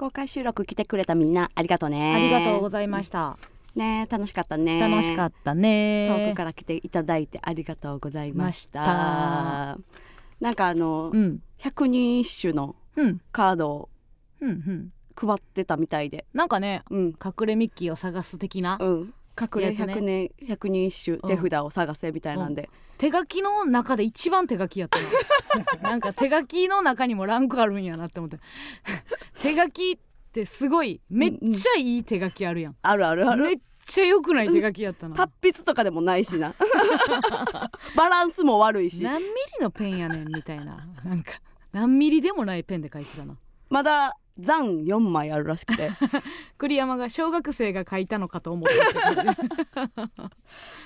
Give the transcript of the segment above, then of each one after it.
公開収録来てくれたみんなありがとうね。ありがとうございました、ね楽しかったね。楽しかったね。遠くから来ていただいてありがとうございました。なんかあの、うん。百人一首のうん。カードをうんうん。配ってたみたいで。なんかねうん。隠れミッキーを探す的なうん。隠れ百年百人一首手札を探せみたいなんで、手書きの中で一番手書きやったな なんか手書きの中にもランクあるんやなって思って。手書きってすごいめっちゃいい手書きあるやん、あるあるある。めっちゃ良くない手書きやったな。達筆とかでもないしな。バランスも悪いし。何ミリのペンやねんみたいな。なんか何ミリでもないペンで書いてたな。まだ残4枚あるらしくて。栗山が小学生が書いたのかと思ったけど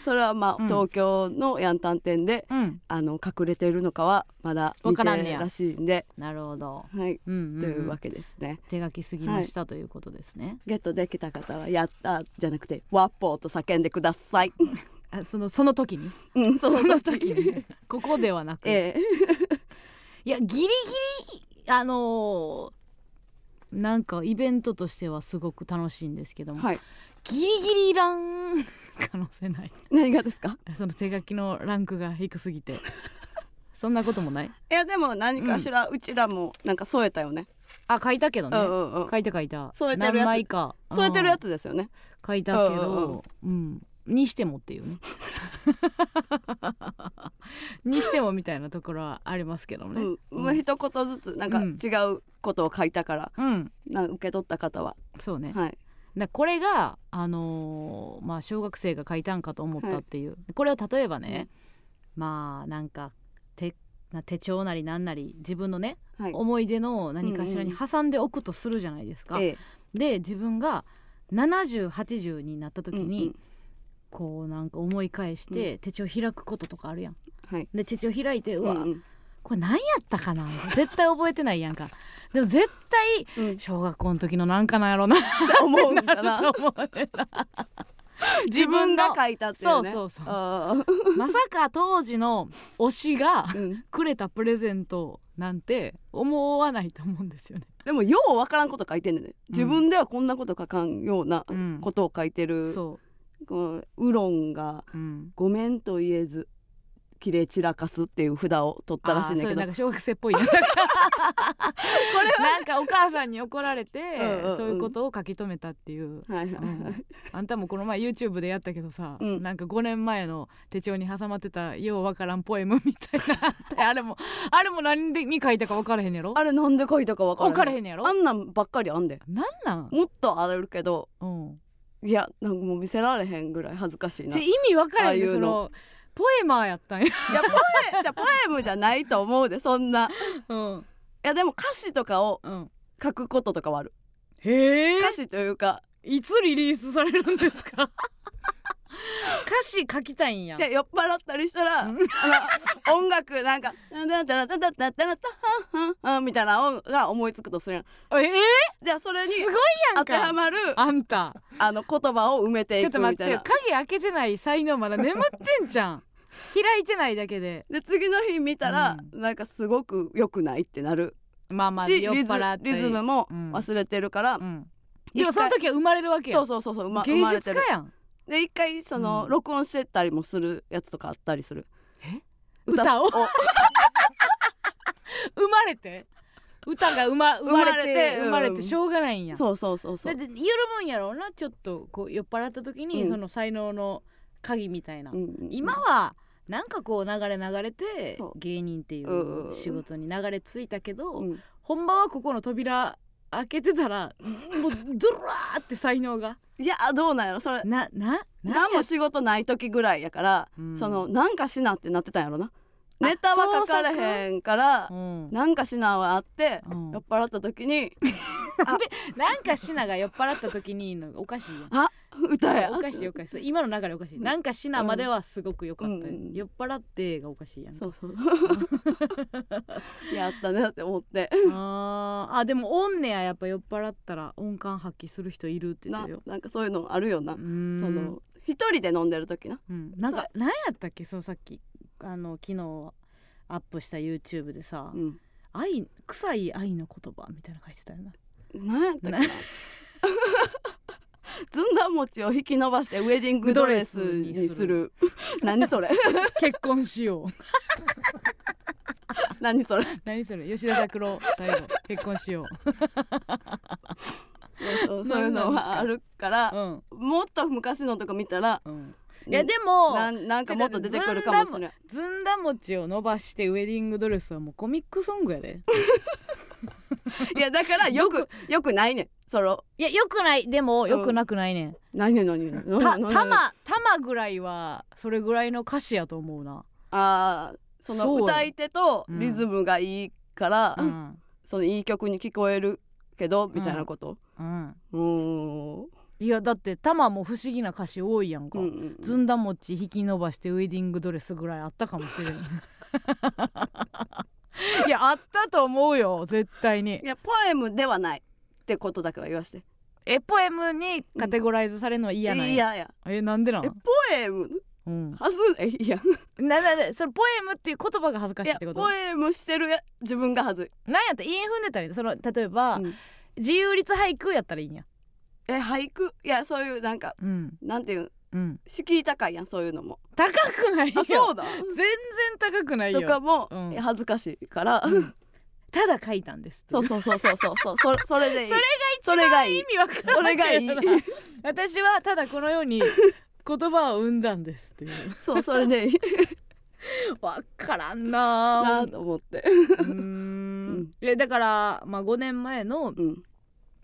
それはまあ、うん。東京のヤンタン店でうん。あの隠れてるのかはまだわ見からしいんで、なるほど、はい、うんうんうん。というわけですね。手書きすぎました、ということですね。ゲットできた方は「やった!」じゃなくて「ワッポー」と叫んでください。あそのその時に？うん、そその時に。ここではなく、ええ。いやギリギリあのーなんかイベントとしてはすごく楽しいんですけども、はい。ギリギリいらん可能性ない。何がですか？その手書きのランクが低すぎて。そんなこともない？いやでも何かしら、うちらもなんか添えたよね。あ書いたけどね、うんうんうん。書いた書いた。添えてるやつ。何枚か。添えてるやつつですよね。書いたけうんうんどうんにしてもっていうね。にしてもみたいなところはありますけどね。うん。まあ一言ずつなんかうん。違うことを書いたから、うん。なん受け取った方は、そうね、はい。だこれがあのーまあ小学生が書いたんかと思ったっていう、これを例えばね、まあなんか手な手帳なりなんなり自分のね、はい。思い出の何かしらに挟んでおくとするじゃないですか。ええ。で自分が7080になった時に、うんこうなんか思い返して、手帳開くこととかあるやん。で手帳開いてうわ、うんうん。これ何やったかな？絶対覚えてないやんか。でも絶対うん、小学校の時のなんかなんやろな。って思うんかな。自分が書いたっていうね。そうそうそう。あまさか当時の推しがくれたプレゼントなんて思わないと思うんですよね。でもようわからんこと書いてんね自分ではこんなこと書かんようなうん。ことを書いてる、そこうウロンがう、うん、「ごめん」と言えずきれい散らかすっていう札を取ったらしいんだけど。なんか小学生っぽいやんなんかお母さんに怒られて、うんうんうん。そういうことを書き留めたっていう。はいはいはい、うん。あんたもこの前 YouTube でやったけどさ、うん。なんか5年前の手帳に挟まってたようわからんポエムみたいなあれもあれも何でに書いたか分からへんやろ？あれなんで書いたか分から分からへんやろ？あんなんばっかりあんで。なんなん、もっとあるけど。うん、いやなんかもう見せられへんぐらい恥ずかしいな。じゃい意味分からへんの。そのポエマーやったんや、やポエじゃあポエムじゃないと思うでそんな。うん。いやでも歌詞とかをうん、書くこととかはある。へえ。歌詞というか。いつリリースされるんですか？歌詞書きたいんや。で酔っ払ったりしたら、音楽なんか「タタタラタタタタラタハンハンハン」みたいなのが思いつくとするええじゃあそれにすごいやん当てはかまるあんた。あの言葉を埋めていちょっと待ってくみたいな鍵開けてない才能まだ眠ってんじゃん。開いてないだけで。で次の日見たら、なんかすごく良くないってなる。まあまあし、酔っリズ払リズムもうん。忘れてるから、うん。でもその時は生まれるわけやそうそうそうそう、ま、生芸まれてる。術家やんで一回その、うん。録音してたりもするやつとかあったりする。え？歌。を？生まれて？歌が生ま生まれて生生まれてまれてしょうがないんや。そうそうそうそう。だって緩むんやろうなちょっとこう酔っ払った時に、うん。その才能の鍵みたいな、うんうん今はなんかこう流れ流れてそう。芸人っていうんう仕事に流れ着いたけど、うん。本番はここの扉開けてたらもうドラーって才能が。いやどうなんやろ？それなな何も仕事ない時ぐらいやから、うん。そのなんかしなってなってたんやろな。ネタは書かれへんからうん、なんかしなはあって、うん。酔っ払った時に なんかシナが酔っ払った時にのおかしいよ。あ歌やおかしいおかしい。今の流れおかしい。なんかシナまではすごく良かった。よ、うん酔っ払ってがおかしいやん。そうそう。やったねって思って。あー。あでもおんねややっぱ酔っ払ったら音感発揮する人いるって言っなてるよ。なんかそういうのあるよな、その一人で飲んでる時な。うん、なんか何やったっけ？そのさっきあの昨日アップした YouTube でさ、うん。愛臭い愛の言葉みたいなの書いてたよな。何やったっけなずんだ餅を引き伸ばしてウェディングドレスにする。何それ？結婚しよう。何それ？何それ？吉田拓郎最後結婚しよそうそういうのはあるからう、うん。もっと昔のとか見たらうん。いやでもなんなんかもっと出てくるかもしれないずんだ餅を伸ばしてウェディングドレスはもうコミックソングやで いやだからよくよくないねん。そのいやよくない。でもよくなくないねん、何ね何ね何た何たまたまぐらいはそれぐらいの歌詞やと思うな、あーその歌い手とリズムがいいから、うん。そのいい曲に聞こえるけどみたいなこと？うん、うー。んいやだってたまも不思議な歌詞多いやんか、うんうん。ずんだ餅引き伸ばしてウェディングドレスぐらいあったかもしれん いやあったと思うよ絶対に。いやポエムではないってことだけは言わして。えポエムにカテゴライズされるのは嫌なんや。いやいや。えなんでなんえポエム？うん、はず？えいや。なななそれポエムっていう言葉が恥ずかいやしいってこと？ポエムしてる自分がはずい、なんやったら韻踏んでたりその例えば、うん。自由律俳句やったらいいんや。え俳句？いやそういうなんかうん。なんていううん。敷居高いやんそういうのも。高くないよ。あそうだ。全然高くないよ。とかも、うん。いや恥ずかしいから、うん。ただ書いたんですって。いそうそうそうそうそう。そう そそれでいい。それそれがいい。意味わからそな。いれがいい。私はただこのように言葉を生んだんですっていう。そうそれでいい。わからんななぁと思って。うーん。えだからまあ5年前のうん。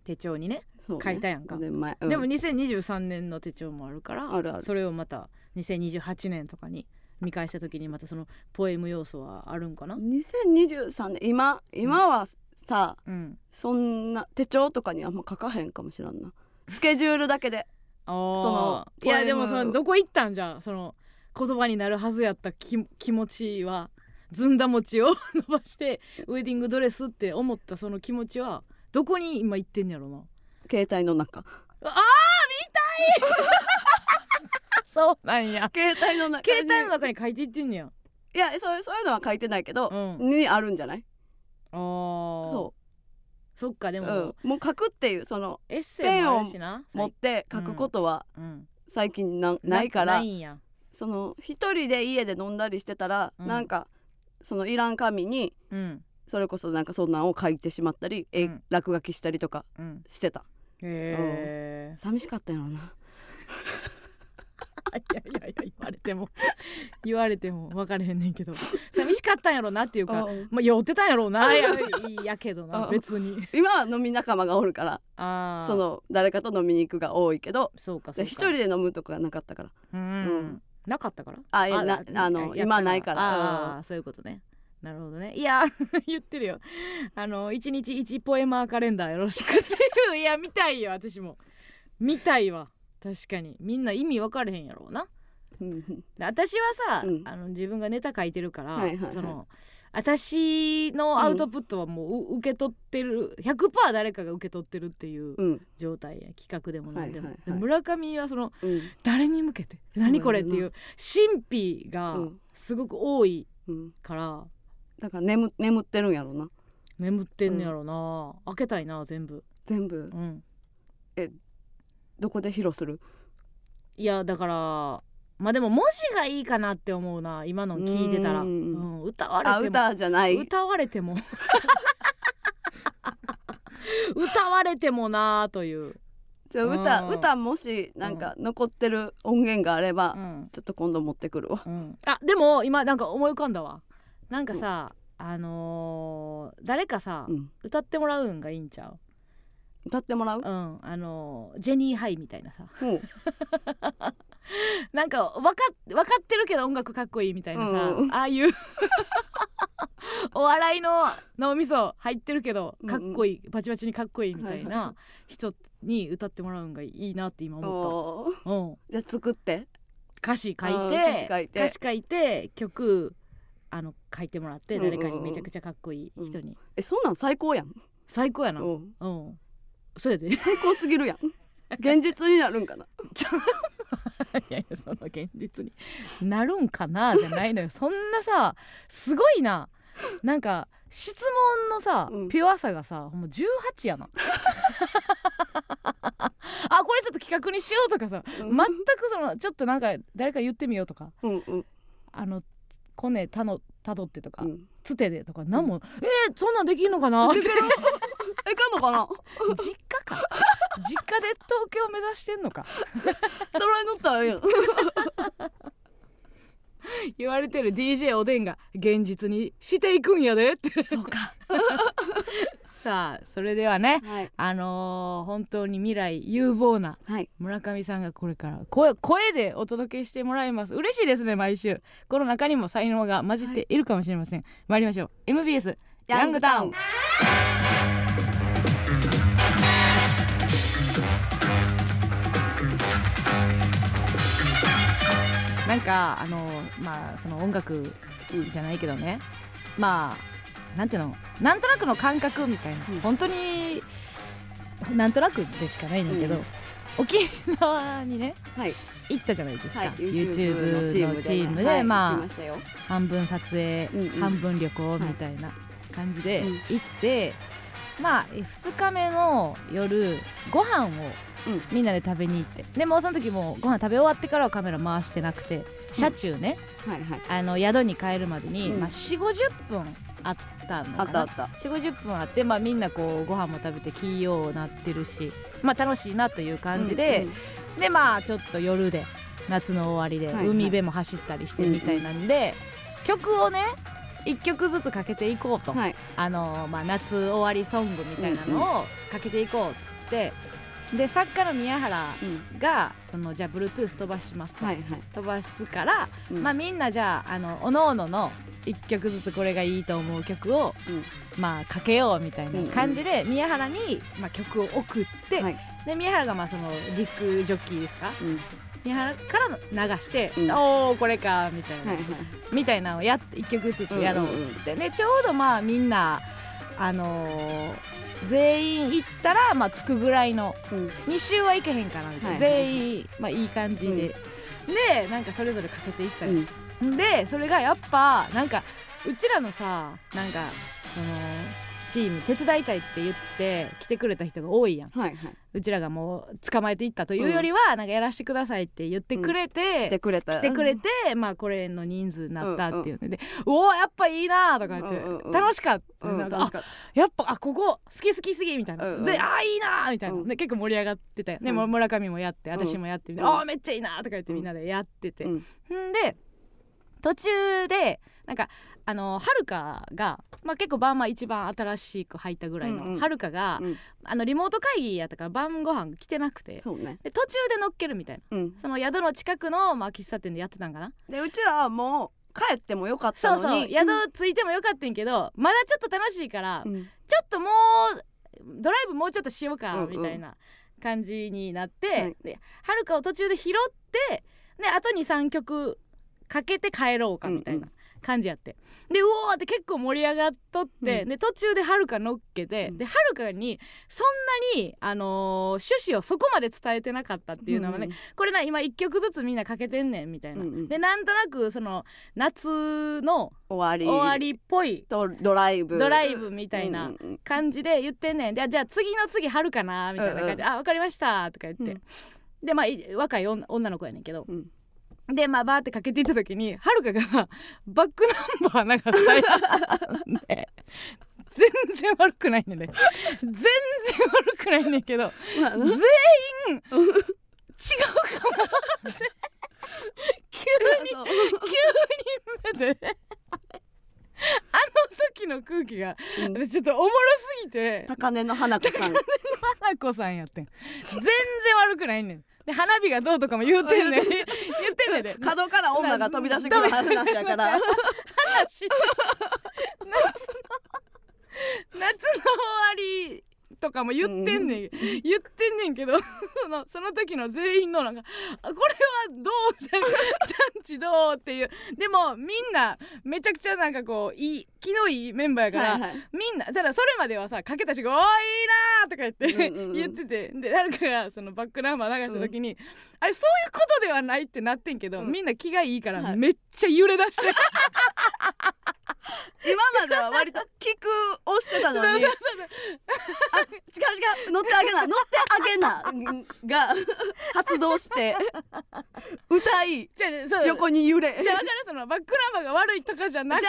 手帳にね書いたやんか。5年前、うん。でも2023年の手帳もあるからそれをまた2028年とかに見返した時にまたそのポエム要素はあるんかな？2023年今今はさ、うん。そんな手帳とかにあんま書かへんかもしらんな。スケジュールだけで。あのーいやでもそのどこ行ったんじゃその言葉になるはずやった気気持ちはずんだ餅を 伸ばしてウェディングドレスって思ったその気持ちはどこに今行ってんやろな？携帯の中。あー見たい。そうなんや。携帯の中に。携帯の中に書いていってんねや。いやそういうそういうのは書いてないけど、うん。にあるんじゃない？あー。そそっかでう、も、うん、もう書くっていうそのエッセイも持って書くことはうん、最近なないからないんや。その一人で家で飲んだりしてたら、うん。なんかそのいらん紙にうん。それこそなんかそんなんを書いてしまったり、えうん。落書きしたりとかうん。してたへえ寂しかったんやろな。いやいやいや言われても。言われても分からへんねんけど。寂しかったんやろなっていうかうん。まあ酔ってたんやろうな。ややけどなうん別に。今は飲み仲間がおるからああその誰かと飲みに行くが多いけどそうかそうか。一人で飲むとかなかったから。うん、うん。なかったから？あいやなあの今ないから。ああうん。そういうことねなるほどね。いや 言ってるよ。あの一日一ポエマーカレンダーよろしくっていう。いや見たいよ私も。見たいわ。確かに。みんな意味分かれへんやろうな。私はさ、うん。あの自分がネタ書いてるから、はいはいはい。その私のアウトプットはもう、う受け取ってる100%誰かが受け取ってるっていううん。状態や企画でも何でも、はいはいはい。で村上はそのうん。誰に向けて？何これっていう神秘がうん。すごく多いうん。からだから眠眠ってるんやろな。眠ってんのやろな、開けたいな全部。全部。うん。どこで披露する？いやだからまあでも文字がいいかなって思うな今の聞いてたら、ううんん、歌われても。あ歌じゃない。歌われても。歌われてもなあという、じゃあ歌うん。歌もしなんか残ってる音源があればうん。ちょっと今度持ってくるわ。うん、あでも今なんか思い浮かんだわなんかさ、あのー誰かさ、うん。歌ってもらうんがいいんちゃう？歌ってもらう？うんあのージェニーハイみたいなさ。なんかわか分かってるけど音楽かっこいいみたいなさ、うんああいう お笑いの脳みそ入ってるけどかっこいい、バチバチにかっこいいみたいな人に歌ってもらうんがいいなって今思った、うん、じゃあ作って。歌詞書いうんて歌詞書いて。歌詞書いて曲あの書いてもらってうんうんうん。誰かにめちゃくちゃかっこいい人に、えそんなん最高やん。最高やな。うん。うん。そうやで。い最高すぎるやん。現実になるんかな。やいやその現実に。なるんかなじゃないのよ。そんなさすごいな。なんか質問のさ、うん。ピュアさがさほんま18やな。あこれちょっと企画にしようとかさうん。全くそのちょっとなんか誰か言ってみようとか。うんうん。あのコネたのたどってとか、うん。つてでとか何も、えー、そんなんできんのかな？って。できる？えかんのかな？実家か。実家で東京目指してんのか。ドライ乗ったらええやん言われてる DJ おでんが現実にしていくんやでって。そうか さあそれではねはい。あのー本当に未来有望なはい。村上さんがこれから声声でお届けしてもらいます。嬉しいですね毎週。この中にも才能が混じっているかもしれません、参りましょう。MBS ヤングタウン。なんかあのまあその音楽じゃないけどね。まあなんていうのなんとなくの感覚みたいな、うん。本当になんとなくでしかないんだけど、うん。沖縄にねはい。行ったじゃないですか、はい YouTube のチームで、はいまあ半分撮影、うんうん。半分旅行みたいな感じでうん行って、まあえ2日目の夜ご飯をうん。みんなで食べに行って。でもうその時もうご飯食べ終わってからはカメラ回してなくて車中ね、はいはい。あの宿に帰るまでに、うん。まあ、4 5 0分あったのかな？あったあった。4 5 0分あって、まあ、みんなこうご飯も食べて気ようなってるし、まあ、楽しいなという感じで、でまあちょっと夜で夏の終わりではいはい。海辺も走ったりしてみたいなんで、曲をね1曲ずつかけていこうと、はい。あのまあ、夏終わりソングみたいなのをかけていこうっつって。で作家の宮原うん。がそのじゃあ Bluetooth 飛ばしますと、はいはい。飛ばすから、うん。まあ、みんなじゃああのおのおのの1曲ずつこれがいいと思う曲を、うん。まあ、かけようみたいな感じで、宮原に、まあ、曲を送って、はい。で宮原がまあそのディスクジョッキーですか？うん。宮原から流して、うん。おおこれかみたいな、はいはい。みたいなのをやっ1曲ずつやろうっつって、でちょうどまあみんなあのー全員行ったらまあ着くぐらいのうん。2周は行けへんかなみたいな、はいはいはい全員まあいい感じで、でなんかそれぞれかけていったり、うんでそれがやっぱなんかうちらのさなんかそのチーム手伝いたいって言って来てくれた人が多いやん。はいはい。うちらがもう捕まえていったというよりは、なんかやらしてくださいって言ってくれて、来てくれた。来てくれて、まあこれの人数になったっていうので「おおやっぱいいな」とか言って、うんうんうん楽しかった、うんなんかやっぱあここ好き好きすぎみたいな、うんうん。であーいいなみたいな、うん。で結構盛り上がってたよ。ね、うん。村上もやって私もやってみて、うん。あーめっちゃいいなとか言ってみんなでやってて、うん。んで途中でなんかあのはるかが、まあ、結構晩まあ一番新しく入ったぐらいうんうん。のはるかが、うん。あのリモート会議やったから晩ご飯来てなくてね。で途中で乗っけるみたいな。うん。その宿の近くの、まあ、喫茶店でやってたんかな。でうちらはもう帰ってもよかったそうのにそう宿着いてもよかったんけどまだちょっと楽しいから、うん。ちょっともうドライブもうちょっとしようかうんうん。みたいな感じになって、はい。ではるかを途中で拾ってであと23曲かけて帰ろうかみたいな感じやって。でうおーって結構盛り上がっとって、うん。で途中ではるか乗っけて、うん。ではるかにそんなに、あのー趣旨をそこまで伝えてなかったっていうのはね、これな今1曲ずつみんなかけてんねんみたいな、うんうん。でなんとなくその夏の終わり。終わりっぽいとドライブ。ドライブみたいなうんうんうん。感じで言ってんねん。でじゃあ次の次春かなみたいな感じ。で「あ分かりました」とか言って、でまあい若い女女の子やねんけど、うんでまあバーってかけていった時にはるかがバックナンバー流したい。で全然悪くないねんで。全然悪くないねんけどまあ全員違うかも。って急に急に目で。あの時の空気がうん。私ちょっとおもろすぎて。高根の花子さん。花子さんやってん。全然悪くないねんで花火がどうとかも言うてんねん。言ってんねん。で。角から女が飛び出してくる話やから。話。夏の終わりとかも言ってんねん、言ってんねんけど そのその時の全員のなんかあこれはどうじゃんジャンチどうっていう。でもみんなめちゃくちゃなんかこういい気のいいメンバーやから、はいはい。みんなただそれまではさかけたしが「おーいいな!」とか言って、うんうんうん。言っててで誰かがそのバックナンバー流した時に、あれそういうことではないってなってんけど、うん。みんな気がいいからはい。めっちゃ揺れ出して、今までは割と聞くをしてたのに。違う違う。乗ってあげな。乗ってあげな。が発動して。歌い。横に揺れ。じゃあ分かる？そのバックナンバーが悪いとかじゃなくて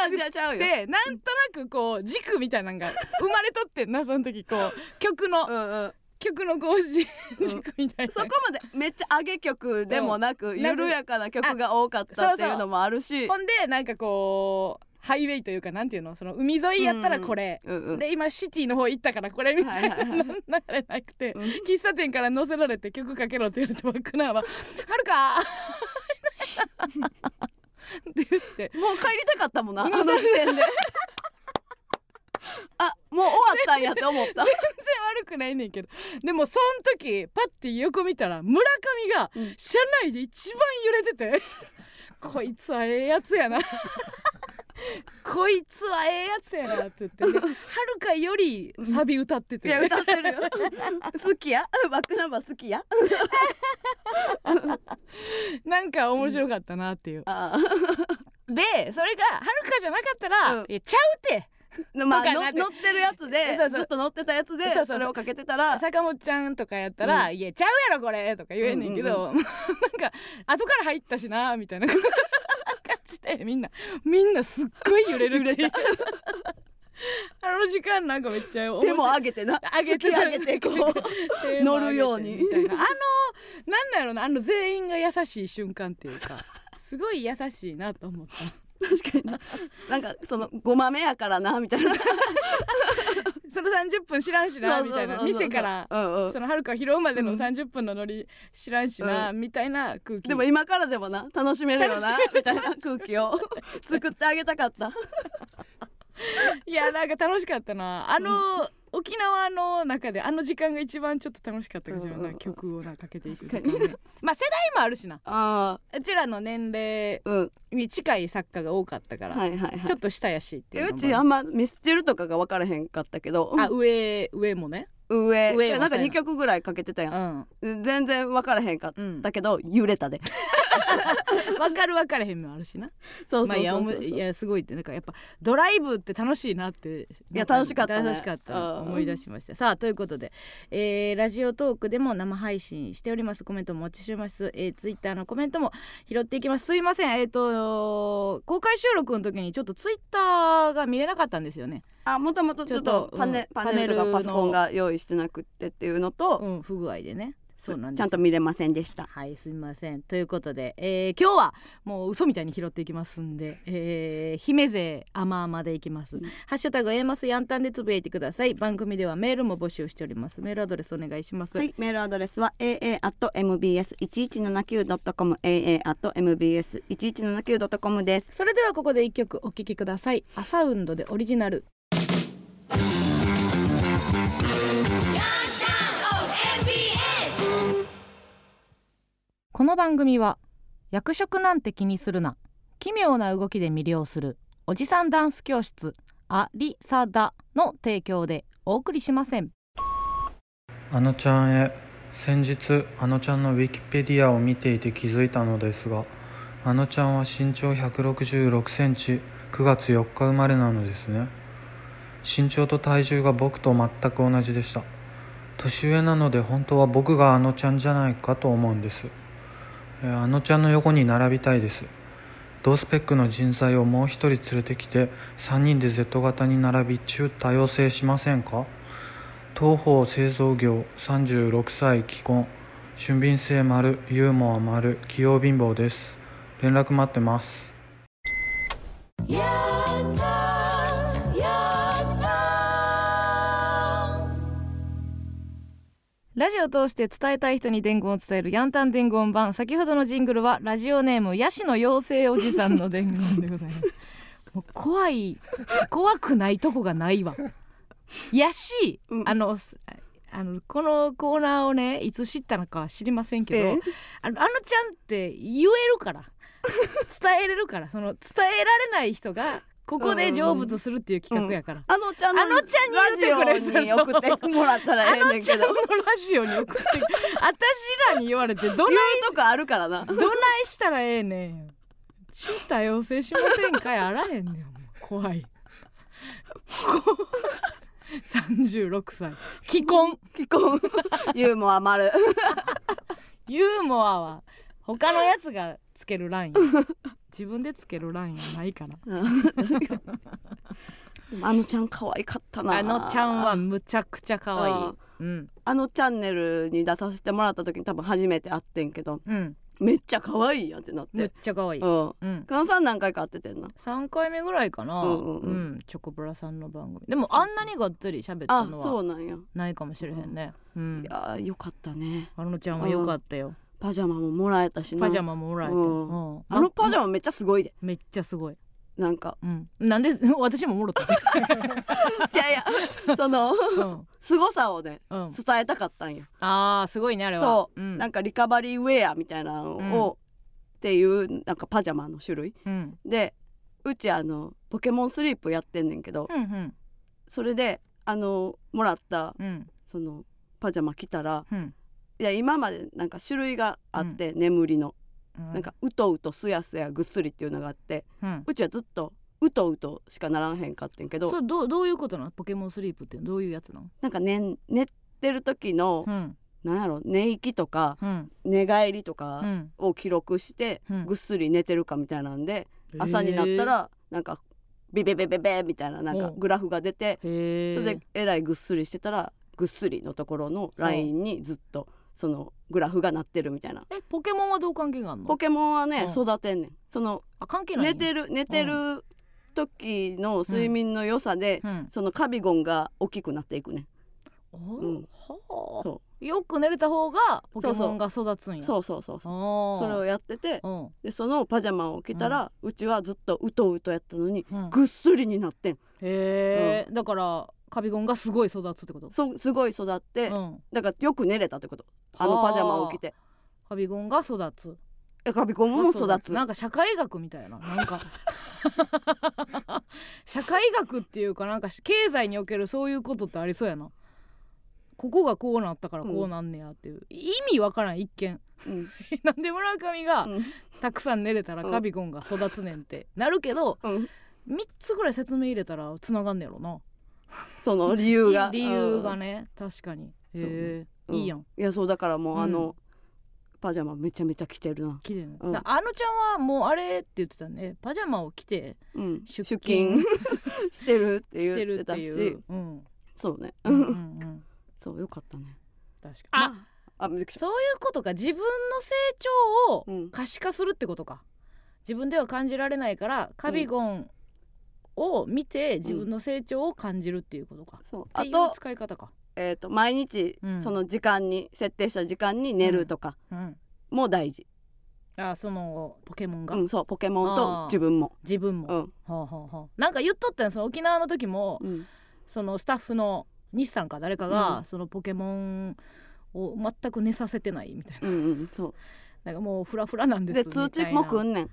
なんとなくこう軸みたいなのが生まれとってんなその時こう。曲の。うんうん。曲の軸みたいな、そこまでめっちゃ上げ曲でもなく、うん。緩やかな曲が多かったっていうのもあるし。ほんでなんかこうハイウェイというかなんていうのその海沿いやったらこれ、うんうん。で今シティの方行ったからこれみたいなはいはいの流れなくて、うん。喫茶店から乗せられて曲かけろって言われてバックナーは「はるか!」って言って。もう帰りたかったもんなあの時点で。あもう終わったんやって思った。全然悪くないねんけど。でもそん時パッて横見たら村上がうん。車内で一番揺れてて。こいつはええやつやな こいつはええやつやなって言ってね。はるかよりサビ歌ってて、いや歌ってるよ。好きや？バックナンバー好きや？なんか面白かったなっていう、あでそれがはるかじゃなかったら、うん。ちゃうて。あまあ乗ってるやつでずっと乗ってたやつでそれをかけてたら坂本ちゃんとかやったら「いやちゃうやろこれ」とか言えんねんけど、なんか後から入ったしなみたいな。感じでみんなみんなすっごい揺れるっていう。あの時間なんかめっちゃ手も上げてな。上げて。上げてこ 手も上げて乗るように。あのなんなんやろなあの全員が優しい瞬間っていうかすごい優しいなと思った。う確かにな。なんかそのごまめやからな みたいな。その30分知らんしなみたいな。店からうんうん。そのはるか拾うまでのうん。30分のノリ知らんしな、みたいな空気。でも今からでもな楽しめるよなみたいな空気を作ってあげたかった。いやなんか楽しかったな。あの、沖縄の中であの時間が一番ちょっと楽しかったかもしれない、曲をなかけていく時間ねまあ世代もあるしな。あうちらの年齢に近い作家が多かったから、はいはいはい。ちょっと下やしっていううちあんまミスチルとかが分からへんかったけど。あ上上もね上。上はなんかそうやな2曲ぐらいかけてたやうん。ん全然分からへんかっうん。たけど揺れたで。分かる分からへんもあるしな。そうそうそういやすごいってなんかやっぱドライブって楽しいなっていや楽しかったね。楽しかったうん。思い出しました。さあということで、えーラジオトークでも生配信しております。コメントもお待ちします、えー、ツイッターのコメントも拾っていきます。すいません。えっ、と公開収録の時にちょっとツイッターが見れなかったんですよねあもともとちょっとパネ,、うんパネルとパソコンが用意してなくってっていうのと、うん不具合でね。そうなんちゃんと見れませんでした。はいすみません。ということで、えー今日はもう嘘みたいに拾っていきますんで、えー姫勢甘々でいきます、うん。ハッシュタグ A マスヤンタンでつぶやいてください。番組ではメールも募集しております。メールアドレスお願いします、はい、メールアドレスは aa.mbs1179.com aa.mbs1179.com です。それではここで一曲お聴きください。アサウンドでオリジナルこの番組は役職なんて気にするな。奇妙な動きで魅了する。おじさんダンス教室。アリサダの提供でお送りしません。あのちゃんへ。先日あのちゃんのウィキペディアを見ていて気づいたのですがあのちゃんは身長1 6 6センチ。9月4日生まれなのですね。身長と体重が僕と全く同じでした。年上なので本当は僕があのちゃんじゃないかと思うんです。あのちゃんの横に並びたいです。同スペックの人材をもう一人連れてきて3人で Z 型に並び中多様性しませんか？東方製造業36歳既婚。俊敏性丸ユーモア丸器用貧乏です。連絡待ってます。ラジオを通して伝えたい人に伝言を伝えるヤンタン伝言版。先ほどのジングルはラジオネームヤシの妖精おじさんの伝言でございます。もう怖い怖くないとこがないわ。やし、うん。あのすあのこのコーナーをねいつ知ったのかは知りませんけど、ええ。あのあのちゃんって言えるから。伝えれるから。その伝えられない人がここで成仏するっていう企画やから、あのちゃんのあのちゃんに言ってくれラジオに送ってもらったらええねんけどちゃんのラジオに送って私らに言われてど言ないうとこあるからなどないしたらええねん。中多様性しませんかいあらへんねん。怖い。36歳既婚。既婚。ユーモア丸。ユーモアは他のやつがつけるライン自分でつけるラインはないから。あのちゃん可愛かったな。あのちゃんはむちゃくちゃ可愛い。うん。うん。あのチャンネルに出させてもらった時に多分初めて会ってんけどうん。めっちゃ可愛いやんってなっむってちゃ可愛い。うん。うん。加納さん何回か会っててんな3回目ぐらいかな、ううんんうん。うん。チョコプラさんの番組。でもあんなにがっつり喋ったあのはそうなんや。ないかもしれへんね。うん。いやーよかったね。あのちゃんは良かったよパジャマももらえたしな。パジャマももらえて、うん。うん。あのパジャママめっちゃすごいで。めっちゃすごい。なんか。うん。なんで私ももろた いやいやそのうん、凄さをねうん、伝えたかったんよ。あーすごいねあれは。そう、ん、なんかリカバリーウェアみたいなのを、っていうなんかパジャマの種類。うん。でうちあのポケモンスリープやってんねんけど、うんうん。それであのもらったうん。そのパジャマ着たらうんいや今までなんか種類があって、眠りの。うん。なんかうとうとすやすやぐっすりっていうのがあってうん。うちはずっとうとうとしかならへんかってんけどそれどうどういうことなの？ポケモンスリープってどういうやつなの？なんか寝寝てる時の、うん。なんやろ？寝息とかうん。寝返りとうかん。を記録して、うん。ぐっすり寝てるかみたいなんで、朝になったらなんかビベベベベみたいななんかお。グラフが出てそれでえらいぐっすりしてたらぐっすりのところのラインにずっとそのグラフがなってるみたいな。えポケモンはどう関係があるの？ポケモンはね、うん。育てんねん。そのあ関係ない寝てる寝てる時の睡眠の良さで、うん。そのカビゴンが大きくなっていくねおうん。ーはあ。そよく寝れた方がポケモンが育つんや。そうそうそうそうそれをやっててうんでそのパジャマを着たら、うちはずっとうとうとやったのにうんぐっすりになってんへえ、だからカビゴンがすごい育つってこと？そすごい育って、うん。だからよく寝れたってこと。あのパジャマを着て。カビゴンが育つ。えカビゴンも育つ？なんか社会学みたいな。なんか。社会学っていうかなんか経済におけるそういうことってありそうやな。ここがこうなったからこうなんねやっていう、意味わからん一見。うん。なんで村上がうん。たくさん寝れたらカビゴンが育つねんってなるけどうん。3つぐらい説明入れたらつながんねやろな その理由が。理由がね確かに。へえ、うん。いいやん。いやそうだからもうあの、うん。パジャマめちゃめちゃ着てるな、綺麗な、うん。だあのちゃんはもうあれって言ってたね。パジャマを着てうん、出出勤。勤 してるってし。てる言っっててたしそうね、うんうんうん。そうよかったね。確かに。あまあそういうことか。自分の成長をうん。可視化するってことか。自分では感じられないからカビゴンを見て自分の成長を感じるっていうことか、そう。あと,、使い方か、えー、と毎日うん。その時間に、設定した時間に寝るとかうん、も大事、あそのポケモンが、うん、そうポケモンと自分も、自分も、うん。はあはあはあ。なんか言っとったんその沖縄の時もうん、そのスタッフの西さんか誰かが、うんそのポケモンを全く寝させてないみたいなうんうんそうなんかもうフラフラなんですで通知も来んねん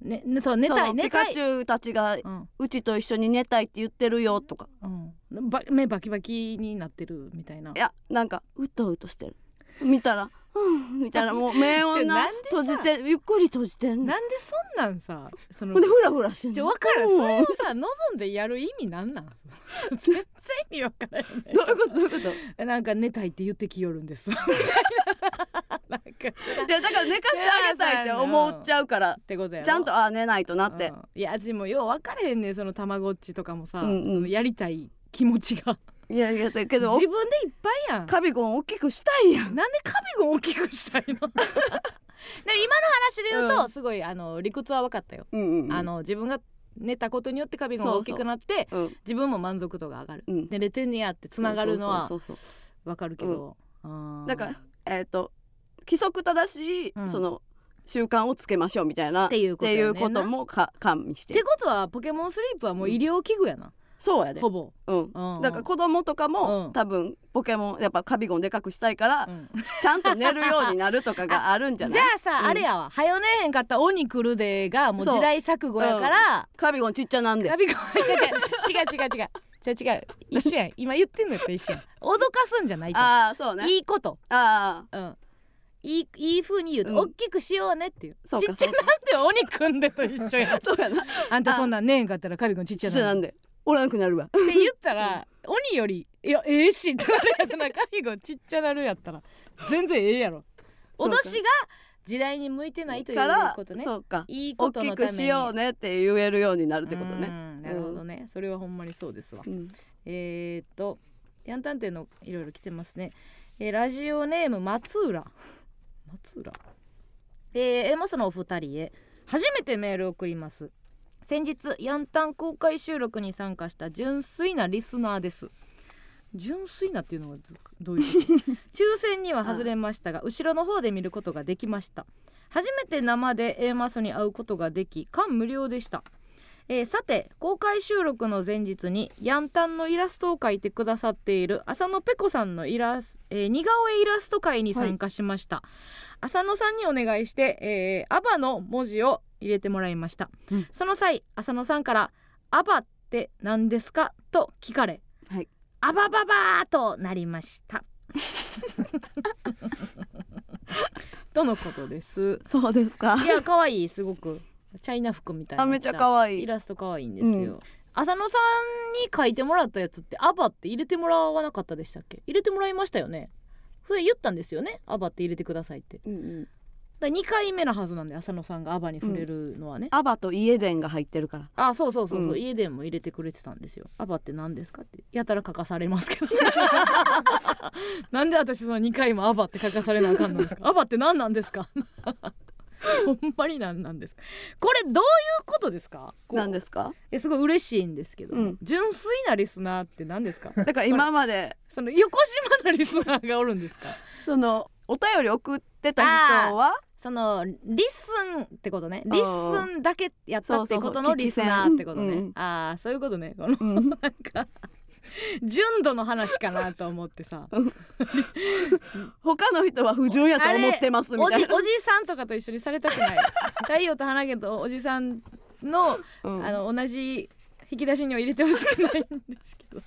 ねねそう寝たい寝たい。ピカチュウたちがうん。うちと一緒に寝たいって言ってるよとか。うん、ば目バキバキになってるみたいな。いやなんかうとうとしてる。見たらうんみたいな。もう 目をな閉じてゆっくり閉じてんなんでそんなんさその。ほんでフラフラしてんの。分からん。うん。それをさ望んでやる意味なんなん？全然意味分からんよねど。ういうこと？どういうこと？えなんか寝たいって言ってきよるんです。みたいな。さなんかいやだから寝かしてあげたいって思っちゃうから。ってことやろちゃんとあ寝ないとなって。うん。いや私もよう分かれへんねんそのたまごっちとかもさ、うんうん。そのやりたい気持ちが。いやいやだけど自分でいっぱいやん。カビゴン大きくしたいやん。なんでカビゴン大きくしたいの？でも今の話で言うと、うん。すごいあの理屈は分かったよ、うんうんうん。あの自分が寝たことによってカビゴンが大きくなってうん。自分も満足度が上がる、うん。寝れてんねやってつながるのは分かるけど、あーだからえっ、と規則正しい、うん。その習慣をつけましょうみたいなっていうこともか加味しっててことはポケモンスリープはもう医療器具やな、そうやで。ほぼ、うん。うん。うんだから子供とかも、うん。多分ポケモンやっぱカビゴンでかくしたいから、うん。ちゃんと寝るようになるとかがあるんじゃない？じゃあさ、うん。あれやわ。早寝へんかった鬼来るでがもう時代錯誤やから。カビゴンちっちゃなんで。カビゴン違う違う違う違う違う。違う。違う一緒やん。今言ってんのやったら一緒やん。脅かすんじゃないと。ああそうね。いいこと。ああうんいいいい風に言うと、うん。大きくしようねっていう。ちっちゃなんで鬼組んでと一緒やん そうやな。あんたそんなんねえんかったらカビ君ちっちゃな。んで一緒なんでおらんくなるわ。って言ったら、鬼よりいやええしってなるやつなカビ君ちっちゃなるやったら全然ええやろ。脅しが時代に向いてないということね。そうか。いいこ大きとのために。くしようねって言えるようになるってことね。うん。なるほどね、それはほんまにそうですわ。うん。えー、っとヤンタン店のいろいろ来てますね、えーラジオネーム松浦松浦？えー、エマスのお二人へ。初めてメールを送ります。先日ヤンタン公開収録に参加した純粋なリスナーです。純粋なっていうのはどどういうこと？抽選には外れましたが後ろの方で見ることができました。初めて生で A マスに会うことができ感無料でしたえーさて公開収録の前日にヤンタンのイラストを描いてくださっている浅野ペコさんのイラス、えー似顔絵イラスト会に参加しました、浅野さんにお願いして、えーアバの文字を入れてもらいました、うん。その際浅野さんから「アバって何ですか?」と聞かれはい「アバババー」となりました。とのことです。そうですか。いや可愛いすごくチャイナ服みたいなあめっちゃ可愛い。イラスト可愛いんですよ、うん。浅野さんに書いてもらったやつってアバって入れてもらわなかったでしたっけ？入れてもらいましたよね。それ言ったんですよね？アバって入れてくださいって。うんうん。だ2回目のはずなんで浅野さんがアバに触れるのはね、アバとイエデンが入ってるから。あそうそうそうそう、うん。家でも入れてくれてたんですよ。アバって何ですかって。やたら書かされますけど。なんで私その2回もアバって書かされなあかんのですか？アバって何なんですか？ほんまに何なんですか？これどういうことですか？なんですか？えすごい嬉しいんですけど、うん。純粋なリスナーって何ですか？だから今まで その横島なリスナーがおるんですか？そのお便り送ってた人は？そのリスンってことね。リスンだけやったってことのリスナーってことね。ああそういうことね。このうん。なんか純度の話かなと思ってさ。他の人は不純やと思ってますみおじたいな。おじさんとかと一緒にされたくない。太陽と花毛とおじさんのうん。あの同じ引き出しには入れてほしくないんですけど。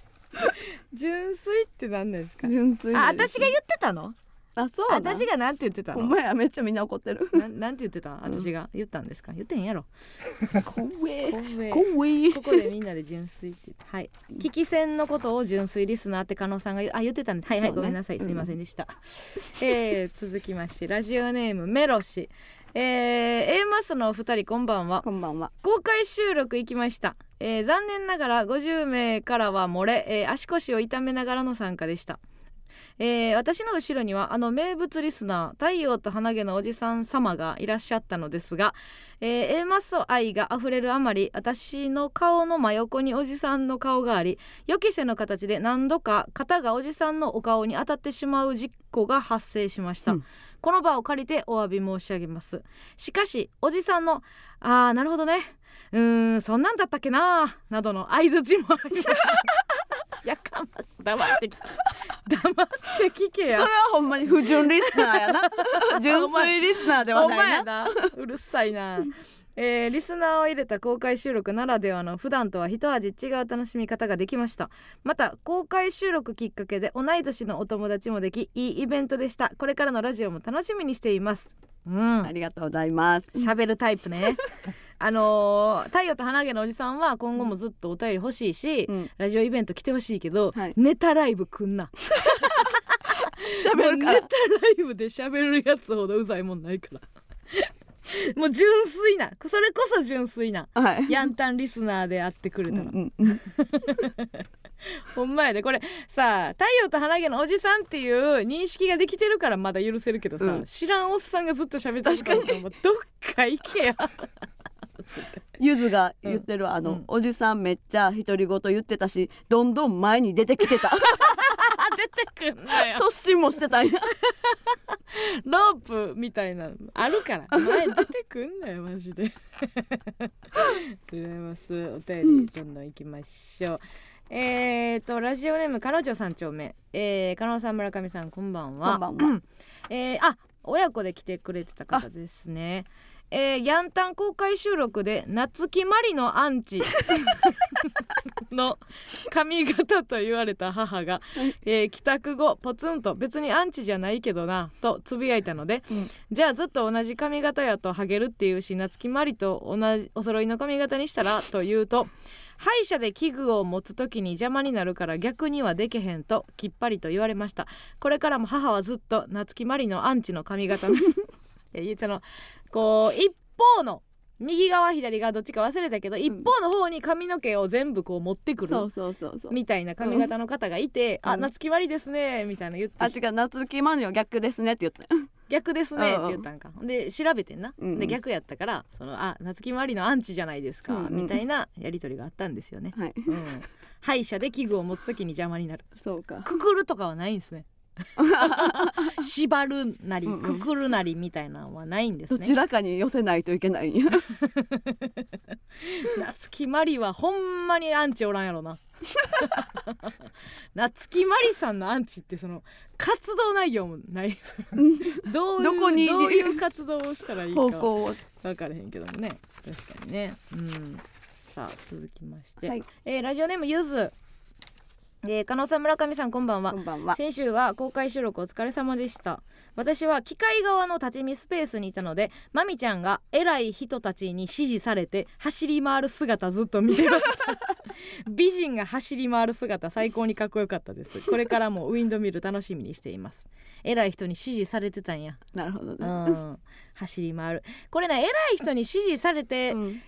純粋って何なんですか？純粋あ私が言ってたの？あそう私がなんて言ってたほの？んまやめっちゃみんな怒ってる。ななんて言ってた？私が言ったんですか？言ってへんやろ。怖え。こ怖えこでみんなで純粋って言って。はい。聞き戦のことを純粋リスナーって加納さんが言うあ言ってたんで。はいはい、ね。ごめんなさい。すいませんでした、えー続きましてラジオネームメロシ。えー、A マスのお二人こんばんは。こんばんは。公開収録行きました、えー残念ながら50名からは漏れ、えー足腰を痛めながらの参加でした、えー私の後ろにはあの名物リスナー太陽と花毛のおじさん様がいらっしゃったのですが、えー、A マッソ愛があふれるあまり私の顔の真横におじさんの顔があり予期せぬ形で何度か肩がおじさんのお顔に当たってしまう事故が発生しました、うん。この場を借りてお詫び申し上げます。しかしおじさんの「あーなるほどね。うーんそんなんだったっけな」などの相づちもありましたやかまし黙ってき 黙って聞けや。それはほんまに不純リスナーやな。純粋リスナーではほんまないなやな。うるさいな。えーリスナーを入れた公開収録ならではの普段とは一味違う楽しみ方ができました。また公開収録きっかけで同い年のお友達もできいいイベントでした。これからのラジオも楽しみにしています。うん。ありがとうございます。喋るタイプね あのー太陽と花毛のおじさんは今後もずっとお便り欲しいし、うん。ラジオイベント来てほしいけど、はい。ネタライブくんな。喋るかネタライブで喋るやつほどうざいもんないから。もう純粋な。それこそ純粋な。はい。ヤンタンリスナーで会ってくれたら、うんうん ほんまやで。これさ太陽と花毛のおじさんっていう認識ができてるからまだ許せるけどさ、うん。知らんおっさんがずっと喋ってるからもうどっか行けやゆずが言ってる、あの、うん。おじさんめっちゃ独り言言ってたしどんどん前に出てきてた。あ 出てくんなよ。突進もしてたんや。ロープみたいなのあるから。前出てくんなよマジで。ございます。お便りどんどん行きましょう、えーとラジオネーム彼女三丁目。えー、加納さん村上さんこんばんは。こんばんは。えーあ親子で来てくれてた方ですねえー、ヤンタン公開収録で夏木マリのアンチ。の髪型と言われた母が、えー帰宅後ポツンと別にアンチじゃないけどなとつぶやいたので、じゃあずっと同じ髪型やとハゲるっていうし夏木マリと同じお揃いの髪型にしたら と言うと歯医者で器具を持つ時に邪魔になるから逆にはでけへんときっぱりと言われました。これからも母はずっと夏木マリのアンチの髪型のえそのこう一方の右側左側どっちか忘れたけど、一方の方に髪の毛を全部こう持ってくるみたいな髪型の方がいて「うん。あ夏木マリですね」みたいな言って。あ違う夏木マリの逆ですねって言った。逆ですねって言ったんか、で調べてんな、で逆やったからそのあ夏木マリのアンチじゃないですか、うんうん。みたいなやり取りがあったんですよね、はい。うん、歯医者で器具を持つ時に邪魔になる。そうか。くくるとかはないんですね 縛るなりうんうん。くくるなりみたいなのはないんですね。どちらかに寄せないといけない。夏木マリはほんまにアンチおらんやろな。夏木マリさんのアンチってその活動内容もない。そのどういうどこに？どういう活動をしたらいいか方向を。分からへんけどもね。確かにね。うん。さあ続きまして、はい。えーラジオネームゆずえー、加納さん村上さんこんばんは。こんばんは。先週は公開収録お疲れ様でした。私は機械側の立ち見スペースにいたのでまみちゃんが偉い人たちに指示されて走り回る姿ずっと見てました。美人が走り回る姿最高にかっこよかったです。これからもウィンドミル楽しみにしています。偉い人に指示されてたんや。なるほどうねん。走り回る。これね偉い人に指示されてうん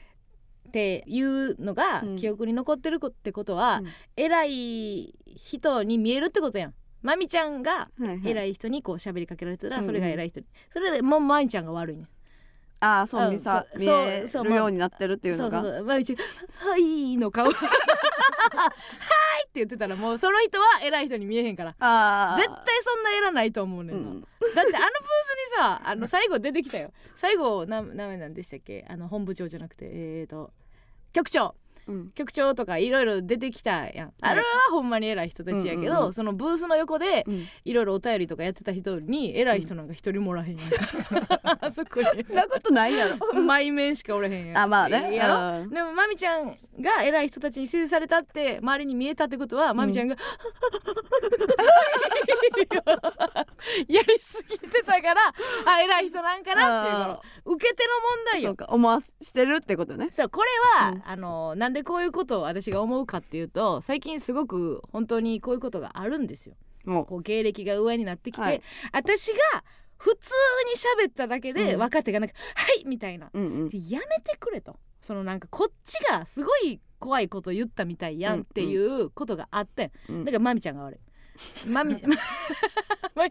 っていうのがうん。記憶に残ってるってことは、うん。偉い人に見えるってことやん。まみちゃんが偉い人にこう喋りかけられてたらうんうん。それが偉い人に、それでもうまみちゃんが悪いねん。ああそううん見さそう見えるようになってるっていうそうのが。そうそうまみちゃん「はい」の顔「はい」って言ってたらもうその人は偉い人に見えへんから。ああ絶対そんな偉ないと思うねな、うんん。だってあのブースにさあの最後出てきたよ。最後な名前なんでしたっけ？あの本部長じゃなくてえー、と局長。局長とかいろいろ出てきたやん。あれはほんまに偉い人たちやけど、うんうんうん。そのブースの横でうん。いろいろお便りとかやってた人に偉い人なんか一人もおらへんやん。か、あそこに。なことないやろ。前面しかおらへんやん。あまあね。やろ。うん。でもまみちゃんが偉い人たちに指示されたって周りに見えたってことはまみちゃんが、やりすぎてたからあ偉い人なんかなっていうの受け手の問題よ。思わしてるってことね。そうこれは、うん。あのなんでこういうことを私が思うかっていうと最近すごく本当にこういうことがあるんですよ。もこう芸歴が上になってきて、はい。私が普通に喋っただけでうん。若手がなんか「はい!」みたいな。ううんうん。でやめてくれと。そのなんかこっちがすごい怖いこと言ったみたいやんっていうことがあって、うん。だからまみちゃんが悪い。まみま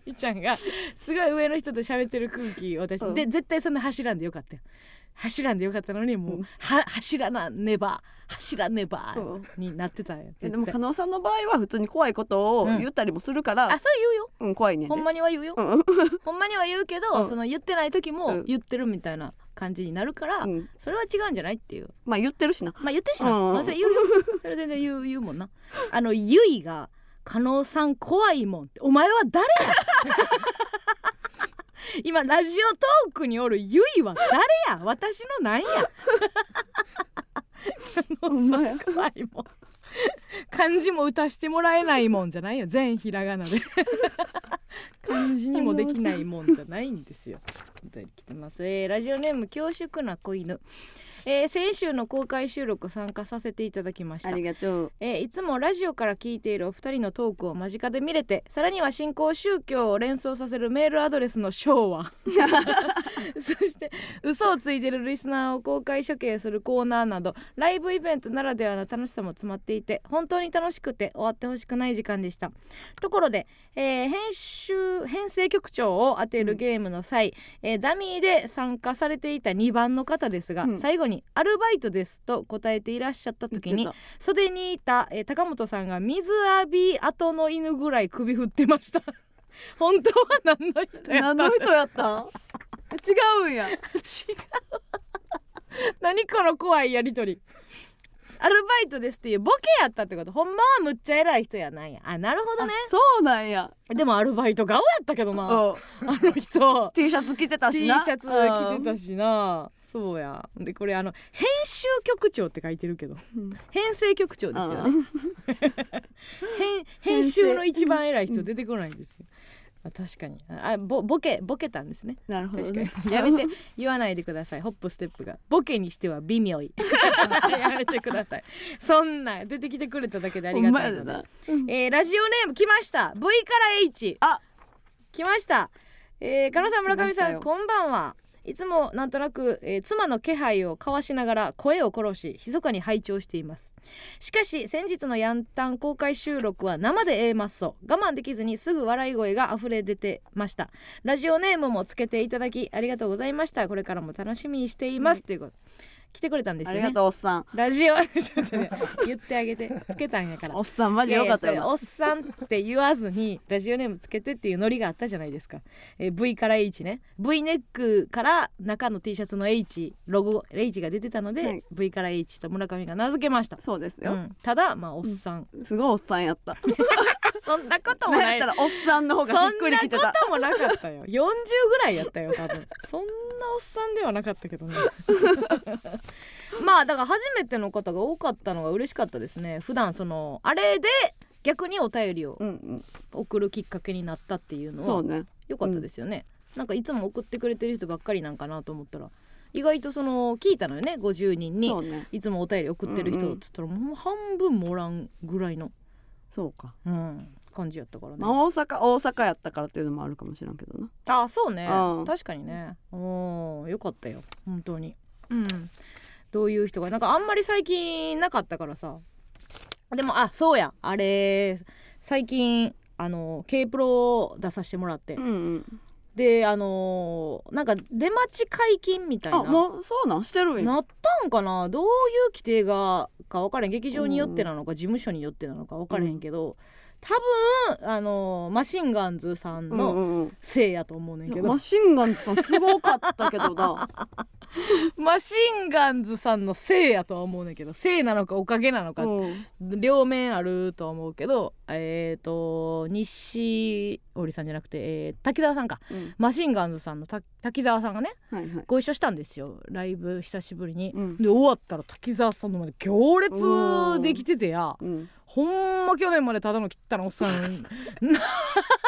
みちゃんがすごい上の人と喋ってる空気私、うん。で絶対そんな走らんでよかったよ。走らんでよかったのにもう、うんは走らなねば走らねばうん。になってたんや。えでも加納さんの場合は普通に怖いことをうん。言ったりもするから、あそう言うよ。うん怖いねほんまには言うよ、うん。ほんまには言うけど、うん。その言ってない時もうん。言ってるみたいな感じになるから、うん。それは違うんじゃないっていう。まあ言ってるしな。まあ言ってるしな、うん。まあそれ言うよ。それ全然言う言うもんな。あのゆいが加納さん怖いもんって。お前は誰や？今ラジオトークにおるゆいは誰や？私のなんや？ほんまや怖いもん漢字も打たしてもらえないもんじゃないよ。全ひらがなで。漢字にもできないもんじゃないんですよ。本当に来てます、えーラジオネーム恐縮な子犬、えー先週の公開収録参加させていただきました。ありがとう。えーいつもラジオから聞いているお二人のトークを間近で見れてさらには新興宗教を連想させるメールアドレスの昭和 そして嘘をついてるリスナーを公開処刑するコーナーなどライブイベントならではの楽しさも詰まっていて本当に楽しくて終わってほしくない時間でした。ところで、えー編集編成局長を当てるゲームの際、えーダミーで参加されていた2番の方ですが、うん。最後に「アルバイトです」と答えていらっしゃった時に袖にいた、えー高本さんが水浴び後の犬ぐらい首振ってました。本当は何の人たやった何の人やった？ん 違うんや。違う。何この怖いやりとりアルバイトですっていうボケやったってこと。ほんまはむっちゃ偉い人やなんや。あなるほどね。そうなんや。でもアルバイト顔やったけどな。あうん。の人。T シャツ着てた T シしなャツ着てたしな。そうや。でこれあの編集局長って書いてるけど。うん。編成局長ですよね。うん。編編集の一番偉い人出てこないんですよあ確かに。あボボケボケたんですね。なるほど確かねに。やめて言わないでください。ホップステップが。ボケにしては微妙。い やめてください。そんな出てきてくれただけでありがたいので。ほんえーラジオネーム来ました。V から H あ。来ました。えー、加納さん村上さんこんばんはいつもなんとなく、えー妻の気配を交わしながら声を殺し密かに拝聴しています。しかし先日のヤンタン公開収録は生で A マッソ。我慢できずにすぐ笑い声が溢れ出てました。ラジオネームもつけていただきありがとうございました。これからも楽しみにしています、ということ来てくれたんですありがよねとうおっさん。ラジオちょっとね言ってあげて。つけたんやから。おっさんマジよかったよ。おっさんって言わずにラジオネームつけてっていうノリがあったじゃないですか、えー V から H ね。V ネックから中の T シャツの H ロゴ H が出てたので、はい。V から H と村上が名付けました、そうですよ、うん、ただまあおっさん、すごいおっさんやった そんなこともなやったらおっさんの方がしっくりきてそんなた。こともなかったよ。40ぐらいやったよ多分。そんなおっさんではなかったけどね。まあだから初めての方が多かったのが嬉しかったですね。普段そのあれで逆にお便りをうん送るきっかけになったっていううのそうね。良かったですよね、なんかいつも送ってくれてる人ばっかりなんかなと思ったら意外とその聞いたのよね50人に。そうね。いつもお便り送ってる人っつったらもう半分もおらんぐらいの、そうか。うん、感じやったからね、まあ大阪大阪やったからっていうのもあるかもしれんけどな。あそうね。うん。確かにね。おーよかったよ。本当に。うん。どういう人がなんかあんまり最近なかったからさ。でもあそうや。あれ最近あの K プロ出させてもらって、うんうん。であのーなんか出待ち解禁みたいな。あもうそうなん？してるんや。なったんかな？どういう規定がか分からん。劇場によってなのか事務所によってなのか分からへんけど、多分あのーマシンガンズさんうんのうんうん。せいやと思うねんけど、マシンガンズさんすごかったけどな。マシンガンズさんのせいやとは思うねんけど。せいなのかおかげなのか、うん。両面あるとは思うけどえっ、と西堀さんじゃなくて、えー滝沢さんか。うん。マシンガンズさんのた滝沢さんがねはいはい。ご一緒したんですよ。ライブ久しぶりに。うん。で終わったら滝沢さんの前で行列できててや。うんほんま去年までただの汚いおっさん。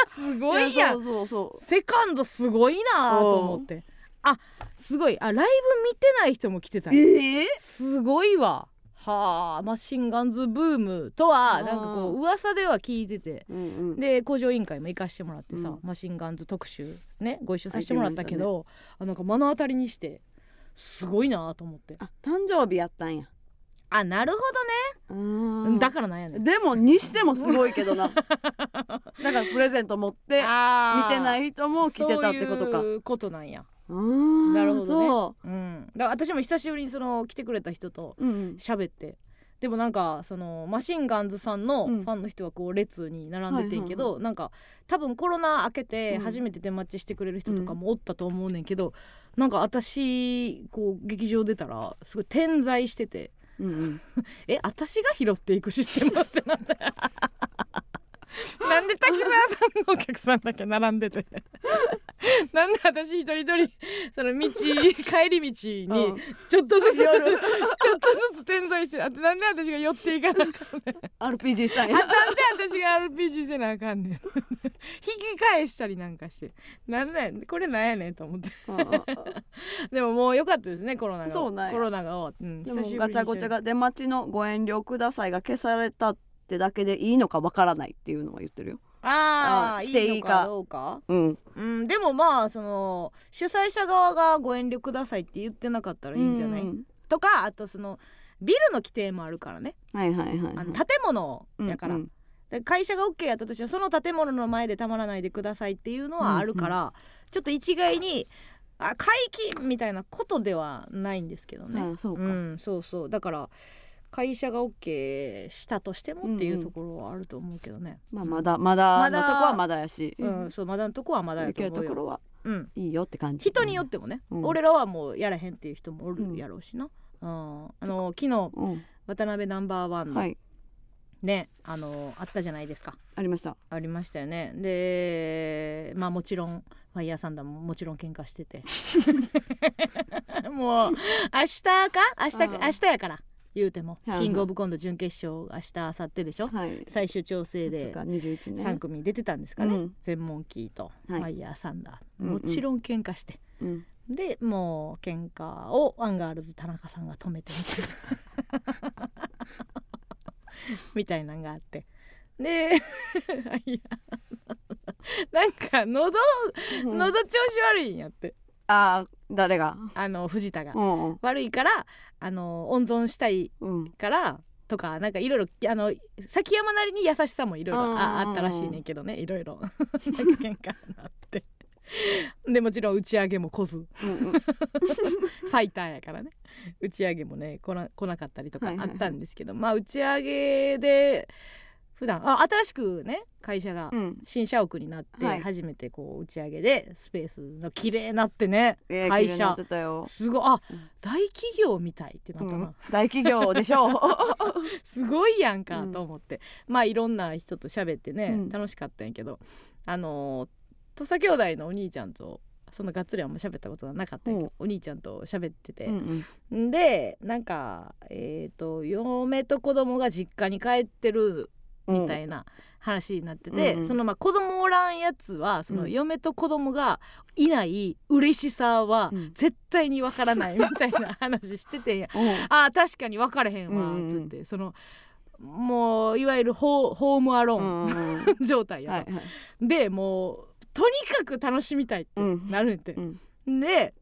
すごいやん。そうそうそセカンドすごいなと思って。あすごい。あライブ見てない人も来てたうええすごいわ。はあマシンガンズブームとはなんかこう噂では聞いてて。うんうん。で工場委員会も行かしてもらってさ、うん。マシンガンズ特集ねご一緒させてもらったけど、あなんか目の当たりにしてすごいなと思って。あ誕生日やったんやあなるほうどね。だからなんやねん。でもにしてもすごいけどな。だからプレゼント持って見てない人も来てたってことか。そういうことなんや。なるほどね。そう。ん。だから私も久しぶりにその来てくれた人とううん。喋って。でもなんかそのマシンガンズさんのフうん。ァンの人はこう列に並んでてんけど、はなんか多分コロナ明けてうん。初めて出待ちしてくれる人とかもおったと思うねんけど、なんか私こう劇場出たらすごい点在しててうんうん。え私が拾っていくシステムってなんだよ。なんで滝沢さんのお客さんだけ並んでて。なんで私一人一人その道帰り道にうん。ちょっとずつ ちょ寄っるとずつ点在してあとなんで私が寄っていかなあかんねん。RPG したんあやなんで私が RPG せなあかんねん。引き返したりなんかして。なんなんやこれなんやねんと思って。でももう良かったですねコロナが。そうなコロナが終わって、うん、でもガチャゴチャが出待ちのご遠慮くださいが消されたってだけでいいのかわからないっていうのは言ってるよ。あああしていいか。のかどうか？うん。うん、でもまあその主催者側がご遠慮くださいって言ってなかったらいいんじゃない、うん。とかあとそのビルの規定もあるからね、はいはいはいあの建物やから、うんで会社が OK やったとしてもその建物の前でたまらないでくださいっていうのはあるから、ちょっと一概にあ解禁みたいなことではないんですけどね。あそうか、うん、そうそう。だから会社が OK したとしてもっていんうんうところはあると思うけどね。まあまだまだまだのとこはまだやし、うん、そうまだのとこはまだやいけ。るところは。うん、いいよって感じ。人によってもね、うん。俺らはもうやらへんっていう人もおるやろうしな、うん。あの昨日うん。渡辺ナンバーワンの、はい。ねあのあったじゃないですか。ありました。ありましたよね。でまあもちろんファイヤーサンダーももちろん喧嘩してて。もう明日か？明日明日やから言うても、はい。はいキングオブコント準決勝明日明後日でしょ、はい。最終調整で20日21ね。3組出てたんですかね、うん。全モンキーとフはい。ァイヤーサンダー、もちろん喧嘩して、うん。でもう喧嘩をアンガールズ田中さんが止めてみたいなみたいなんがあって。で なんか喉うん。喉調子悪いんやってあー誰が？あの藤田が、うん。うん悪いからあの温存したいうん。からとかなんかいろいろあの崎山なりに優しさもいろいろうんああったらしいねんけどねいろいろ。なんか喧嘩になって。でもちろん打ち上げも来ず。フうんうん。ァイターやからね。打ち上げもね来な来なかったりとかはいはいはいあったんですけど、まあ打ち上げで普段あ新しくね会社がうん。新社屋になってはい。初めてこう打ち上げでスペースが綺麗になってねええ会社。すごい。あうん大企業みたいってなったな、うん。大企業でしょう。すごいやんかうん。と思って、まあいろんな人と喋ってね、うん。楽しかったんやけど。あのー土佐兄弟のお兄ちゃんとそんながっつりあんま喋ったことがなかったけど、お兄ちゃんと喋ってて。う、んうん。んでなんかえっ、と嫁と子供が実家に帰ってるみたいな話になってて、うんうん。そのまあ子供おらんやつはそのうん。嫁と子供がいない嬉しさはうん。絶対にわからないみたいな 話しててんあー確かに分かれへんわうんうんうん。つって、そのもういわゆるホームアロうーン、状態やと、はいはい。でもうとにかく楽しみたいってうん。なるんって、うん。で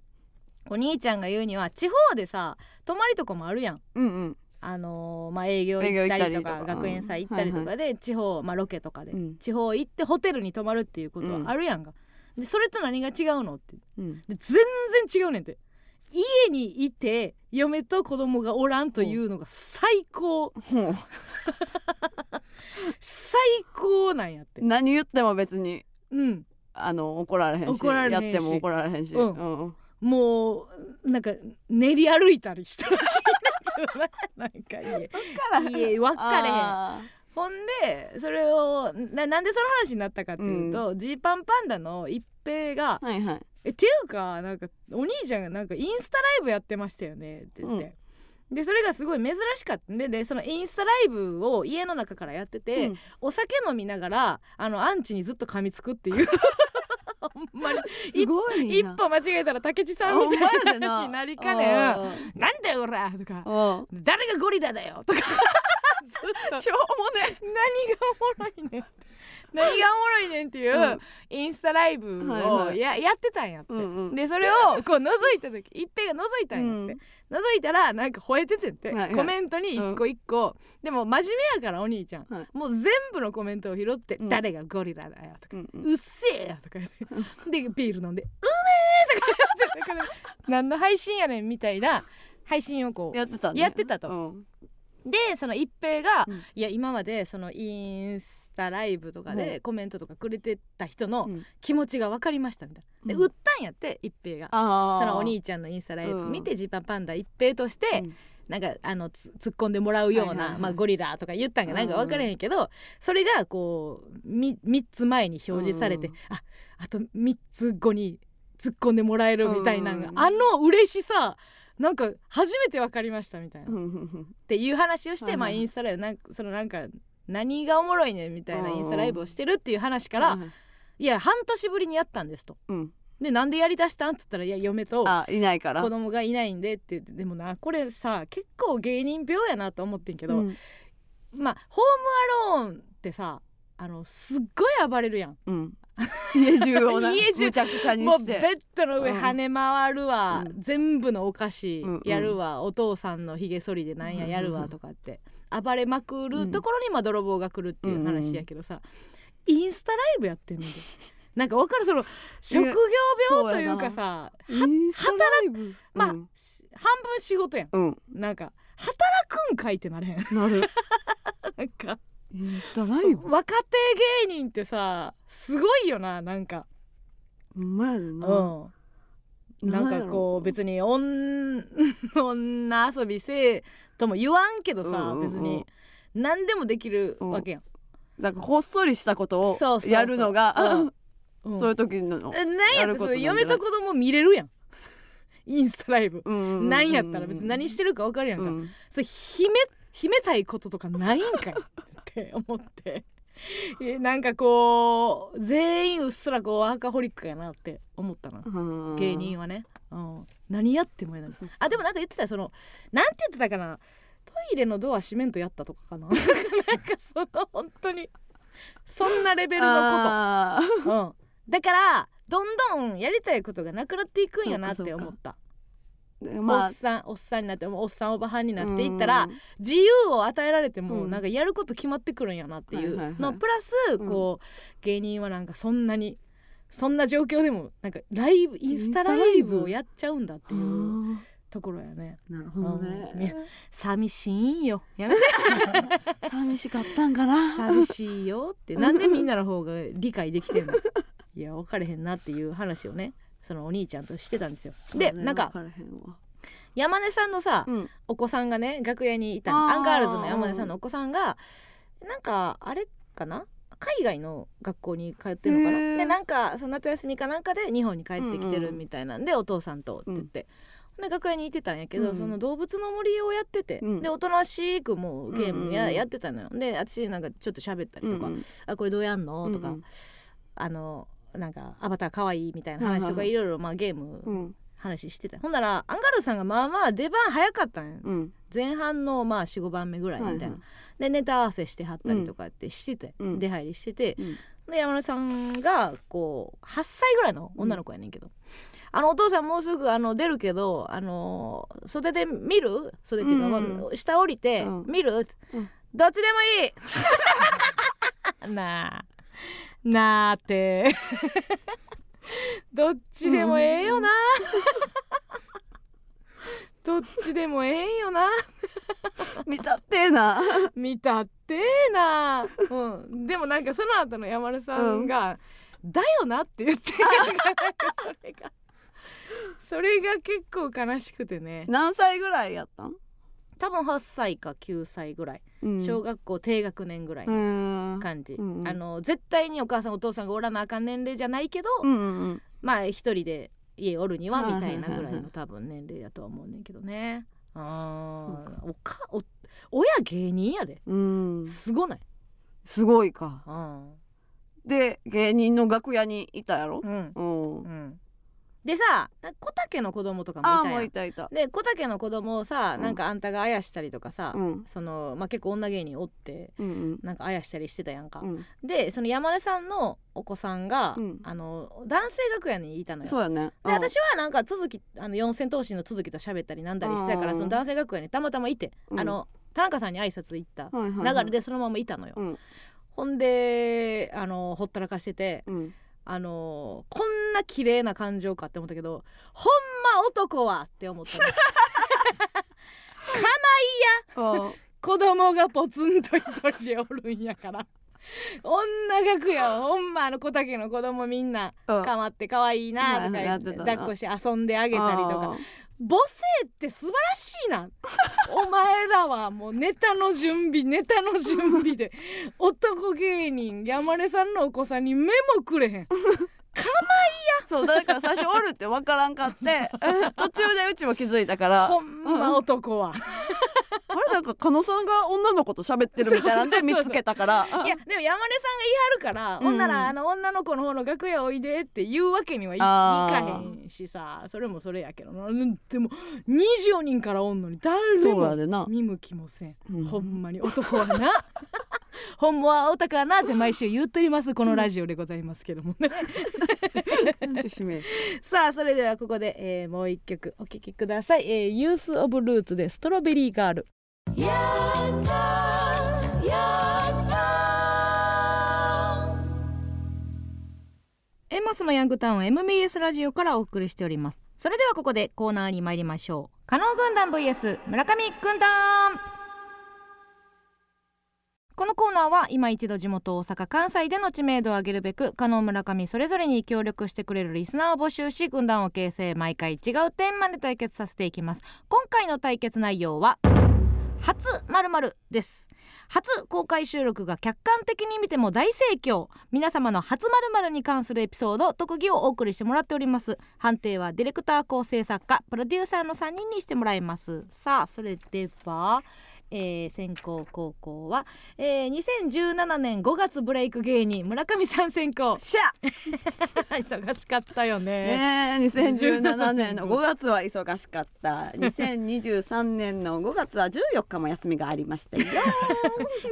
お兄ちゃんが言うには地方でさ泊まりとかもあるやん。うんうんあのーまあ、営業行ったりとか学園祭行ったりとかで、地方、まあ、ロケとかで、うん。地方行ってホテルに泊まるっていうことはあるやんか、でそれと何が違うのって。うん。で全然違うねんて。家にいて嫁と子供がおらんというのが最高。最高なんやって。何言っても別にうん。あの怒られへんし怒られへんし。やっても怒られへんし。うん。うんうんもうなんか練り歩いたりしたらし。い なんか家家分かれへん。あほんでそれをななんでその話になったかっていうとジー、パンパンダの一平がーはいはい「えっていうかなんかお兄ちゃんがなんかインスタライブやってましたよね」って言って。でそれがすごい珍しかった。んででそのインスタライブを家の中からやってて、うん。お酒飲みながらあのアンチにずっと噛みつくっていうほんまに すごい一な歩間違えたら竹地さんみたいなになりかねん。あ「なんだよおら!」とか。ー「誰がゴリラだよ!」とか。しょうもね何がおもろいねん。何がおもろいねんっていう、うん。インスタライブはいをはい。や,、やってたんやって、うんうん。でそれをこう覗いた時一平が覗いたんやって、覗いたらなんか吠えててんって、はいはい。コメントに一個一個、でも真面目やからお兄ちゃん、はい。もう全部のコメントを拾って「うん。誰がゴリラだよ」とかうんうん。うっせえよとか言ってでビール飲んで「うめえ!」とか言ってだから何の配信やねんみたいな配信をこうやってたね。やってたと。うんでその一平が、うん。いや今までそのインスタライブとかうでコメントとかくれてた人のうん。気持ちが分かりましたみたいな。で、うん。売ったんやって一平が。そのお兄ちゃんのインスタライブうん。見て、ジーパンパンダ一平として、うん。なんかあのつ突っ込んでもらうような、はいはいはい。まあ、ゴリラとか言ったんがなん。か分からへんけど、それがこう 3, 3つ前に表示されて、うん。ああと3つ後に突っ込んでもらえるみたいなのが、うん。あの嬉しさなんか初めて分かりましたみたいな、うっていう話をして、まあ、インスタライブなんかそのなんか何がおもろいねんみたいなうん。インスタライブをしてるっていう話から、はいいや半年ぶりにやったんですと。うん。でなんでやりだしたんっつったらいや嫁とあいないから。子供がいないんでって言ってでもなこれさ結構芸人病やなと思ってんけど、うん。まあホームアローンってさあのすっごい暴れるやん。うん家中をな家中。むちゃくちゃにもうベッドの上うん。跳ね回るわ、うん。全部のお菓子やるわ、お父さんのひげ剃りでなんややるわとかって。暴れまくるところにまあ泥棒が来るっていう話やけどさ、インスタライブやってんので。なんか分かる？その職業病というかさインスタライブ？まあ、うん。し半分仕事やん。うん。なんか働くんかいってなれへん。なる。なんかインスタライブ？若手芸人ってさすごいよななんか。ほんまやでうなんなんかこう別に女 女遊びせえとも言わんけどさ、うんうんうん。別に。何でもできるわけやん、なんかこっそりしたことをやるのが うん。そういう時のえなんなんじゃない嫁と子供見れるやん。インスタライブ、うんうんうんうん。なんやったら別に何してるか分かるやんか、うん。それ秘め秘めたいこととかないんかいって思って。えなんかこう全員うっすらこうワーカホリックやなって思ったな。うん。芸人はね、うん、何やってもやないあでもなんか言ってたよそのなんて言ってたかな。トイレのドア閉めんとやったとかかな。なんかその本当にそんなレベルのこと、うん、だからどんどんやりたいことがなくなっていくんやなって思った、まおっさんおっさんになってもおっさんおばはんになっていったら、うん。自由を与えられても、うん。なんかやること決まってくるんやなっていう。の、プラスうん。こう、芸人はなんかそんなにそんな状況でもなんかライブインスタライブをやっちゃうんだっていうところやね。なるほどね。寂しいんよ。やめて。寂しかったんかな。寂しいよって。なんでみんなの方が理解できてんの？いや分かれへんなっていう話をねそのお兄ちゃんとしてたんですよ。でなんか山根さんのさ、うん。お子さんがね楽屋にいたアンガールズの山根さんのお子さんがなんかあれかな？海外の学校に通ってるのかな？でなんかその夏休みかなんかで日本に帰ってきてるうんうんみたいなん。で、お父さんとって言って、で楽屋にいてたんやけど、うん。その動物の森をやってて、うん。でおとなしくもうゲームや,、うんうんうん。やってたのよ。で私なんかちょっと喋ったりとか「うんうん。あこれどうやんの?」とか、うんうん。あのなんかアバターかわいいみたいな話とかはいいろいろまあゲームうん。話してた、ほんならアンガールズさんがまあまあ出番早かったんやうん。前半のまあ45番目ぐらいみたいな、はいはい。でネタ合わせしてはったりとかってしてて、うん。出入りしてて、うん。で山根さんがこう8歳ぐらいの女の子やねんけど、あのお父さんもうすぐあの出るけどあの袖で見る？袖っていうか、うんうん。まあ下降りて、うん。見る、うん。どっちでもいい。なあなあって どっちでもええよな、どっちでもええんよな見たってえな。見たってえな、うん、でもなんかその後の山根さんが「だよな」って言ってそれがそれが結構悲しくてね。何歳ぐらいやったん？多分8歳か9歳ぐらい。うん。小学校低学年ぐらいのうん。感じ、うんうん。あの絶対にお母さんお父さんがおらなあかん年齢じゃないけど、うんうんまあ一人で家おるにははいみたいなぐらはいの多分年齢やとは思うねんけどね。あー。おかお親芸人やで。うん。すごない、すごいか。うん。で芸人の楽屋にいたやろ？うん。うん。うん、でさ小竹の子供とかもいたやん。いたいた。で小竹の子供をさ、うん。なんかあんたがあやしたりとかさ、うん。そのまあ、結構女芸人おってうんうん。なんかあやしたりしてたやんか、うん。でその山根さんのお子さんが、うん。あの男性楽屋にいたのよ。そうやね。で私はなんか続きあの四千頭身の続きと喋ったりなんだりしてたからうんその男性楽屋にたまたまいて、うん。あの田中さんに挨拶行った。流れでそのままいたのよ、うん。ほんであのほったらかしてて、うんあのーこんな綺麗な感情かって思ったけどほんま男はって思った のあ子供がポツンと一人でおるんやから女楽屋はほんまあの小竹の子供みんなうん。かまって可愛いなとかはい言って抱っこして遊んであげたりとか。あ母性って素晴らしいな。お前らはもうネタの準備ネタの準備で男芸人山根さんのお子さんに目もくれへんそうだから最初おるって分からんかって。途中でうちも気づいたから。ほんま男は。あれなんか加納さんが女の子と喋ってるみたいなんで見つけたから。いやでも山根さんが言いはるから、うんほん。ならあの女の子の方の楽屋おいでって言うわけにはいかへんしさそれもそれやけどな。うんでも24人からおんのに誰も見向きもせん、うん。ほんまに男はな ほんまは男はなって毎週言っとりますこのラジオでございますけどもね。さあそれではここで、えーもう一曲お聴きください、えー、ユースオブルーツでストロベリーガールエンマスのヤングタウン MBS ラジオからお送りしております。それではここでコーナーに参りましょう。加納軍団 vs 村上軍団このコーナーは今一度地元大阪関西での知名度を上げるべく加納村上それぞれに協力してくれるリスナーを募集し軍団を形成毎回違うテーマで対決させていきます。今回の対決内容は初〇〇です初公開収録が客観的に見ても大盛況。皆様の初〇〇に関するエピソード特技をお送りしてもらっております。判定はディレクター構成作家プロデューサーの3人にしてもらいます。さあそれではえー、先行高校は、えー、2017年5月ブレイク芸人村上さん先行しゃ忙しかったよね。ねえ2017年の 5月は忙しかった。2023年の5月は14日も休みがありました よ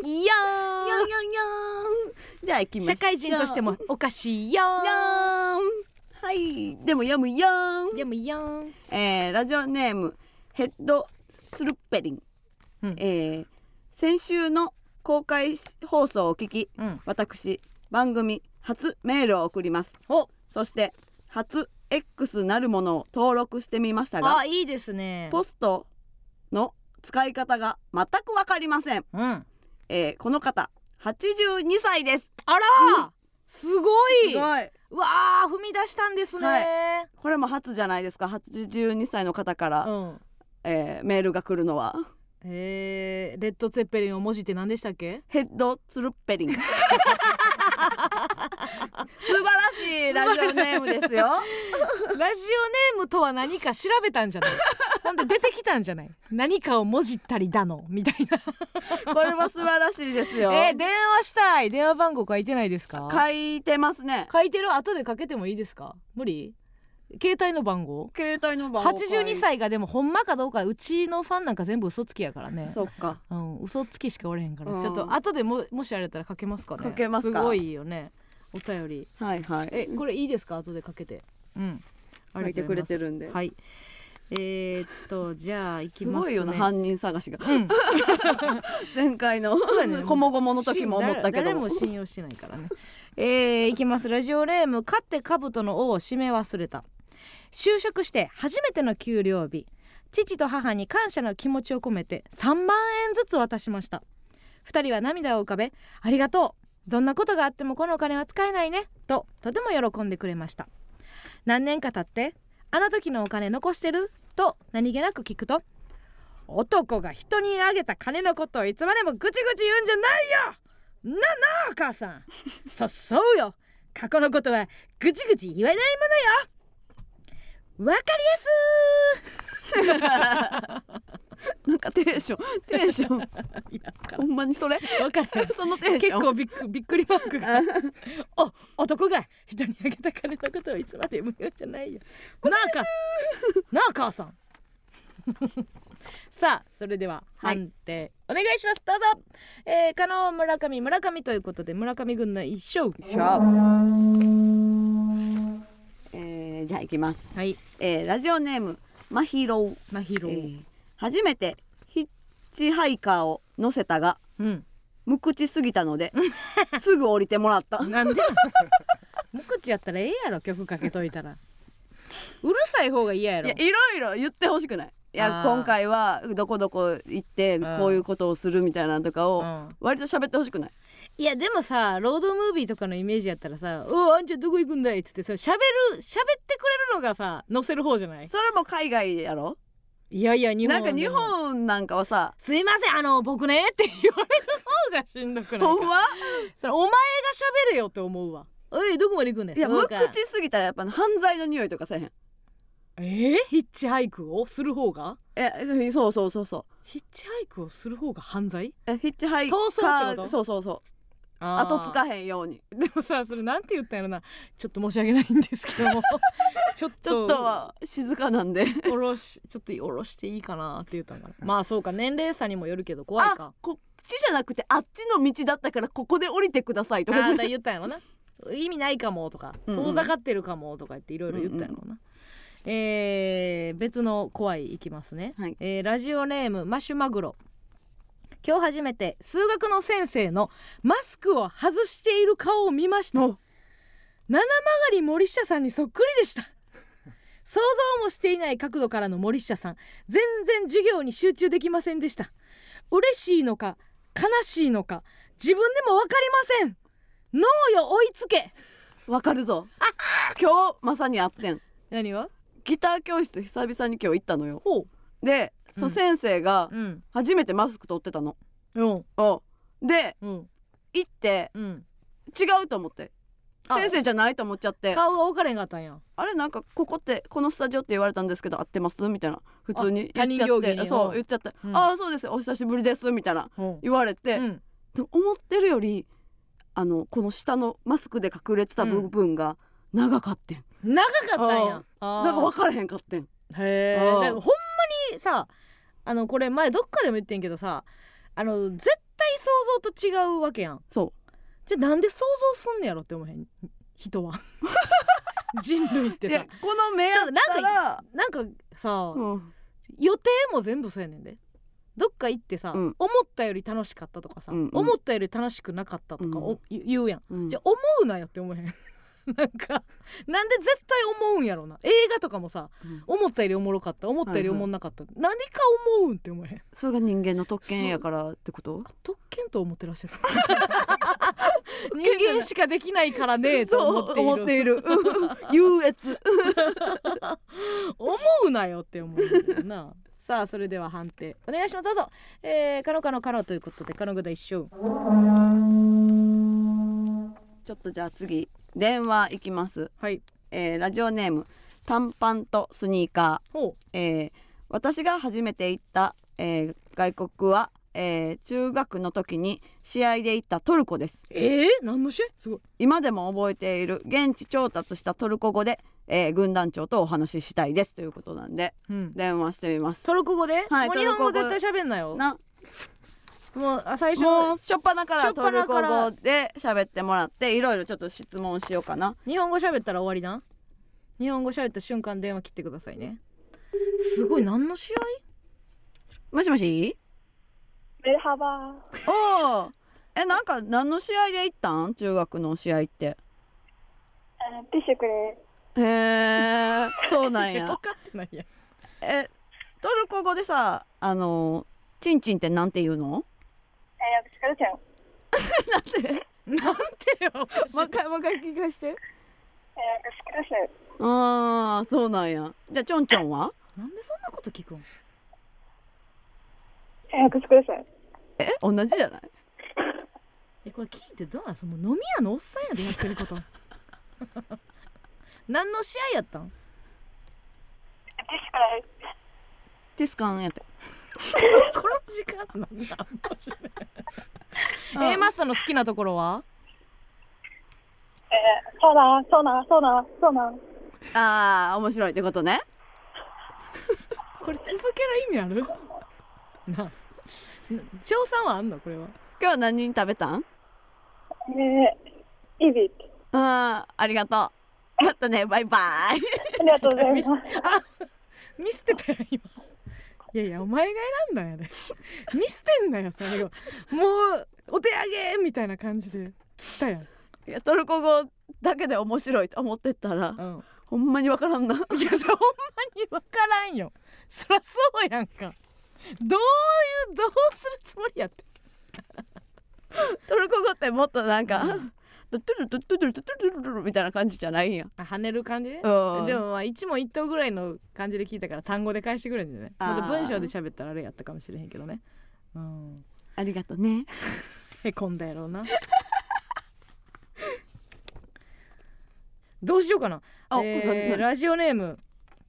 いやじゃあ行きましょう。社会人としてもおかしいよはい。でも読むよん。でもいやん。えー、ラジオネームヘッドスルッペリン、うん。えー先週の公開放送を聞きうん。私番組初メールを送ります。お。そして初 X なるものを登録してみましたがあいいですね。ポストの使い方が全く分かりません、うん。えーこの方82歳です。あら、すごい。すごい。うわー踏み出したんですね、これも初じゃないですか。82歳の方から、うん。えーメールが来るのはえー、レッド・ツェッペリンの文字って何でしたっけ？ヘッドツルッペリン。素晴らしいラジオネームですよ。ラジオネームとは何か調べたんじゃない？ほんで出てきたんじゃない？何かをもじったりだの？みたいな。これは素晴らしいですよ、えー、電話したい。電話番号書いてないですか？書いてますね。書いてる？後でかけてもいいですか？無理？携帯の番号？携帯の番号書い。82歳がでもほんまかどうかうちのファンなんか全部嘘つきやからね。そっか。うん、嘘つきしかおれへんから、うん。ちょっと後でももしあれたらかけますかね。かけますか？ごいよね。お便り。はいはい。えこれいいですか？後でかけて。うん。書いてくれてるるんで、はい。えー、っとじゃあ行きますね。すごいよな犯人探しが。うん。前回のこもごもの時も思ったけ誰ども信用してないからね。えー、いきます。ラジオネーム勝って兜の尾を締め忘れた就職して初めての給料日。父と母に感謝の気持ちを込めて3万円ずつ渡しました。2人は涙を浮かべありがとう。どんなことがあってもこのお金は使えないね。ととても喜んでくれました。何年か経ってあの時のお金残してる？と何気なく聞くと男が人にあげた金のことをいつまでもぐちぐち言うんじゃないよ。ななあ母さん。そそうよ。過去のことはぐちぐち言わないものよ。わかりや なんかテンションテンション。すいやほんまにそれ？わかるそのテンション。結構びっくびっくりマークが。お男が人にあげた金のことをいつまでも言うんじゃないよ。なあ母さんなあ母さん。さあそれでははい。判定、お願いします。どうぞ。えー、加納村上村上ということで村上軍の一勝えー、じゃあ行きます、はい。えー、ラジオネームまひろう、まひろえー初めてヒッチハイカーを乗せたがうん。無口すぎたので すぐ降りてもらった。なんで？無口やったらええやろ曲かけといたら。うるさい方が嫌やろ。いやいろいろ言ってほしくない。いや今回はどこどこ行ってこういうことをするみたいなのとかをうん。割と喋ってほしくないいやでもさロードムービーとかのイメージやったらさ「おうあんちゃんどこ行くんだい」っつってそれ喋る喋ってくれるのがさ乗せる方じゃない？それも海外やろ？いやいや日本なんか日本なんかはさすいませんあの僕ねって言われる方がしんどくないか？ほんま？それお前が喋れよって思うわ。おいどこまで行くんだよいや無口すぎたらやっぱ犯罪の匂いとかせえへん。えー、ヒッチハイクをする方が？えそうそうそうそう。ヒッチハイクをする方が犯罪？えヒッチハイカ逃走ってこと？そうそうそう後つかへんように。でもさそれなんて言ったんやろな。ちょっと申し訳ないんですけども。ちょっと。ちょっとは静かなんで。おろしちょっとおろしていいかなって言ったんかな。まあそうか年齢差にもよるけど怖いあかこっちじゃなくてあっちの道だったからここで降りてくださいとか。ああない言ったんやろな。意味ないかもとかうんうん。遠ざかってるかもとか言っていろいろ言ったんやろな、えー別の怖いいきますね、はい。えーラジオネームマシュマグロ今日初めて数学の先生のマスクを外している顔を見ました。七曲り森下さんにそっくりでした。想像もしていない角度からの森下さん。全然授業に集中できませんでした。嬉しいのか悲しいのか自分でも分かりません。脳よ追いつけ。わかるぞ。今日まさにあってん。何がギター教室久々に今日行ったのよ。ほで、う。んそう先生がうん。初めてマスク取ってたの。うん。おでうん。行ってうん。違うと思って。あ先生じゃないと思っちゃって。顔が分かれんかったんや。あれなんかここってこのスタジオって言われたんですけど合ってます？みたいな。普通に言っちゃって。そううん言っちゃって、うん。ああそうです。お久しぶりです。みたいな。うん。言われて、うん。でも思ってるよりあのこの下のマスクで隠れてた部分が長かってん、長かったんや。なんか分からへんかってん。へえほんまにさあのこれ前どっかでも言ってんけどさあの絶対想像と違うわけやん。そじゃあなんで想像すんねやろって思えへん？人は。人類っういやてさこの目やったら。なんかさ、うん。予定も全部そうやねんで。どっか行ってさ、うん。思ったより楽しかったとかさ、うんうん。思ったより楽しくなかったとかお、言うやん、うん。じゃあ思うなよって思えへんなんかなんで絶対思うんやろな。映画とかもさうん。思ったよりおもろかった思ったよりおもんなかった、何か思うんって思えへん。それが人間の特権やからってこと？特権と思ってらっしゃる。人間しかできないからねと思っている。思っている。う ん優越。思うなよって思うんだよな。さあそれでは判定お願いします。どうぞ。えー、カノカノカノということでカノグダ一緒ちょっとじゃあ次電話いきます、はい。えーラジオネーム短パンとスニーカー。ほえー私が初めて行った、えー外国は、えー中学の時に試合で行ったトルコです。うえー、何の試合？すごい。今でも覚えている現地調達したトルコ語で、えー軍団長とお話ししたいです。ということなんでうん。電話してみます。トルコ語で、はいもう日本語。絶対喋んなよ。なもう最初もうしょっぱなからトルコ語で喋ってもらっていろいろちょっと質問しようかな。日本語喋ったら終わりな日本語喋った瞬間電話切ってくださいね。すごい何の試合？もしもし？メルハバおえなんか何の試合で行ったん？中学の試合って。ピッシュクへえそうなんや。分かってないやえトルコ語でさあのチンチンってなんて言うの？えー、私カちゃん。なんてよ。もう一回もう一回聞かして。え、私カルち。ああ、そうなんや。じゃあちょんちょんは？なんでそんなこと聞くん？え、私カルち。え、同じじゃない？え、これ聞いてどうなんその飲み屋のおっさんやでやってること。何の試合やったん？ディスカン。ティスカンやった。この時間なんだ。A マスターの好きなところは？えー、そうだそうだそうだそうだ。ああ面白いってことね。これ続ける意味ある？な賞賛はあんの？これは？今日何人食べたん？えー、イビああありがとう。またねバイバイ。ありがとうございます。あ見捨てたよ今。いやいやお前が選んだんやで。見捨てんなよ最後もうお手上げみたいな感じで切ったやん。いやトルコ語だけで面白いと思ってたらうん。ほんまにわからんな。いやそほんまに分からんよ。そらそうやんか。どういうどうするつもりやって。トルコ語ってもっとなんかトゥルトゥルトゥルトゥルトゥルトゥルみたいな感じじゃないんやあ跳ねる感じでうんでもまあ一問一答ぐらいの感じで聞いたから単語で返してくれるんじゃないまた文章で喋ったらあれやったかもしれへんけどねうんありがとうねへこんだやろうなどうしようかな、えーななラジオネーム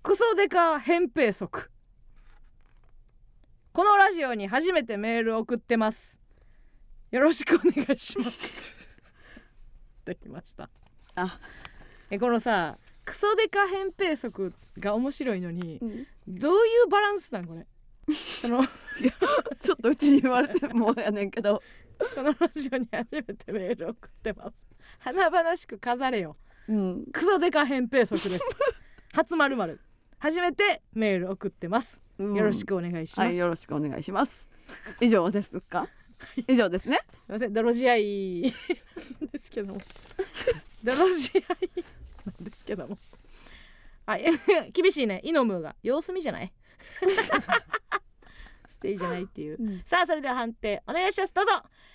クソデカ扁平足このラジオに初めてメール送ってますよろしくお願いしますできました。あ。えこのさクソデカ扁平足が面白いのにうん。どういうバランスなんこれ？その ちょっとうちに言われてもやねんけど。このラジオに初めてメール送ってます。華々しく飾れよ。うん。クソデカ扁平足です。初まるまる初めてメール送ってます、うん。よろしくお願いします、はいよろしくお願いします。以上ですか？以上ですね。すいません。泥仕合ですけども。泥仕合なんですけども。はい 厳しいね。イノムーが様子見じゃない？ステージじゃないっていう。うん。さあそれでは判定お願いします。どうぞ。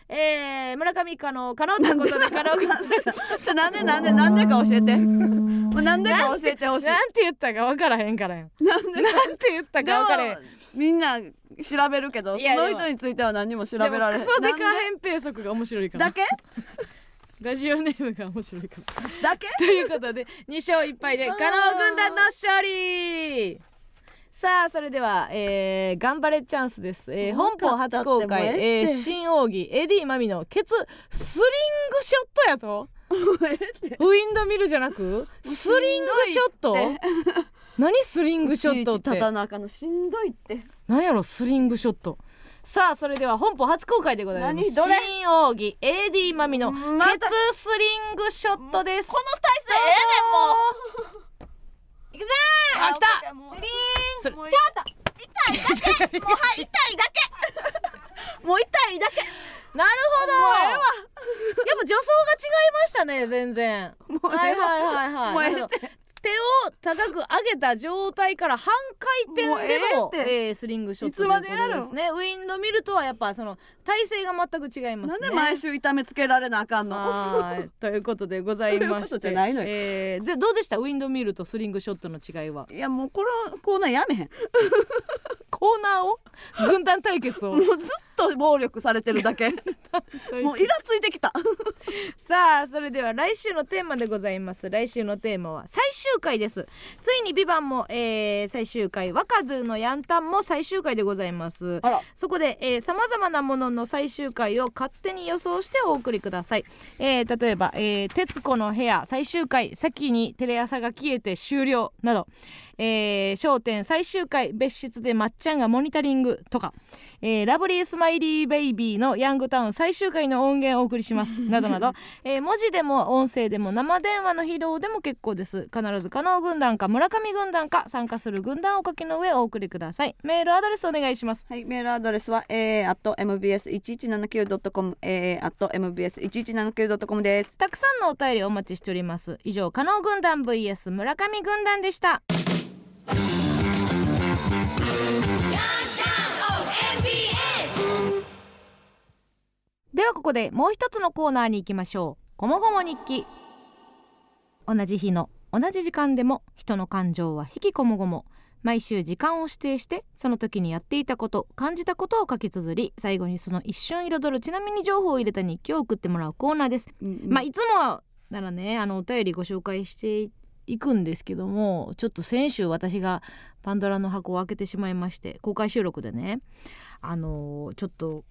えー、村上可能可能ということで可能君ちょなんでなんでなんでか教えてなんでか教えてほしい。なんて言ったか分からへんからやん。なんでなんて言ったでか分からへん。もみんな調べるけどその人については何も調べられへん。クソデカ扁平足が面白いから。でだけ？ラジオネームが面白いから。だけ？ということで2勝1敗で加納軍団の勝利さあそれでは、えー、頑張れチャンスです、えー、本邦初公開、えええー、新奥義エディマミのケツスリングショットやと ウィンドミルじゃなく？スリングショット？何スリングショットって？たなあかんのしんどいって何やろ？スリングショット。さあそれでは本邦初公開でございます。新奥義 AD マミのケツスリングショットです。この体勢ええねんもういくぜーあ来た。スリーンもうシャートもうはい痛いだけ もう痛いだけ。なるほど。やっぱ助走が違いましたね全然。はいはいはいはい手を高く上げた状態から半回転でのええースリングショットということですね。ウィンドミルとはやっぱその体勢が全く違いますね。なんで毎週痛めつけられなあかんの？はい。ということでございまして。ゃないのよ。えーでどうでした？ウィンドミルとスリングショットの違いは？いやもうこのコーナーやめへん。コーナーを？軍団対決を。もうずっと暴力されてるだけ。もうイラついてきた。さあそれでは来週のテーマでございます。来週のテーマは最終回です。ついに「ビバンも、えー最終回「若津のヤンタン」も最終回でございます。あら。そこでさまざまなものの最終回を勝手に予想してお送りください、えー例えば、えー徹子の部屋」最終回先にテレ朝が消えて終了など「えー笑点」最終回別室でまっちゃんがモニタリングとか「えーラブリースマイリーベイビーのヤングタウン最終回の音源をお送りします。などなど、えー文字でも音声でも生電話の披露でも結構です。必ず加納軍団か村上軍団か参加する軍団をお書きの上お送りください。メールアドレスお願いします。はい、メールアドレスは aa mbs1179.com aa mbs1179.com です。たくさんのお便りお待ちしております。以上加納軍団 vs 村上軍団でしたではここでもう一つのコーナーに行きましょう「こもごも日記」同じ日の同じ時間でも人の感情は引きこもごも。毎週時間を指定してその時にやっていたこと感じたことを書き綴り最後にその一瞬彩る。ちなみに情報を入れた日記を送ってもらうコーナーです。まあいつもならねあのお便りご紹介していくんですけどもちょっと先週私がパンドラの箱を開けてしまいまして公開収録でねあのちょっと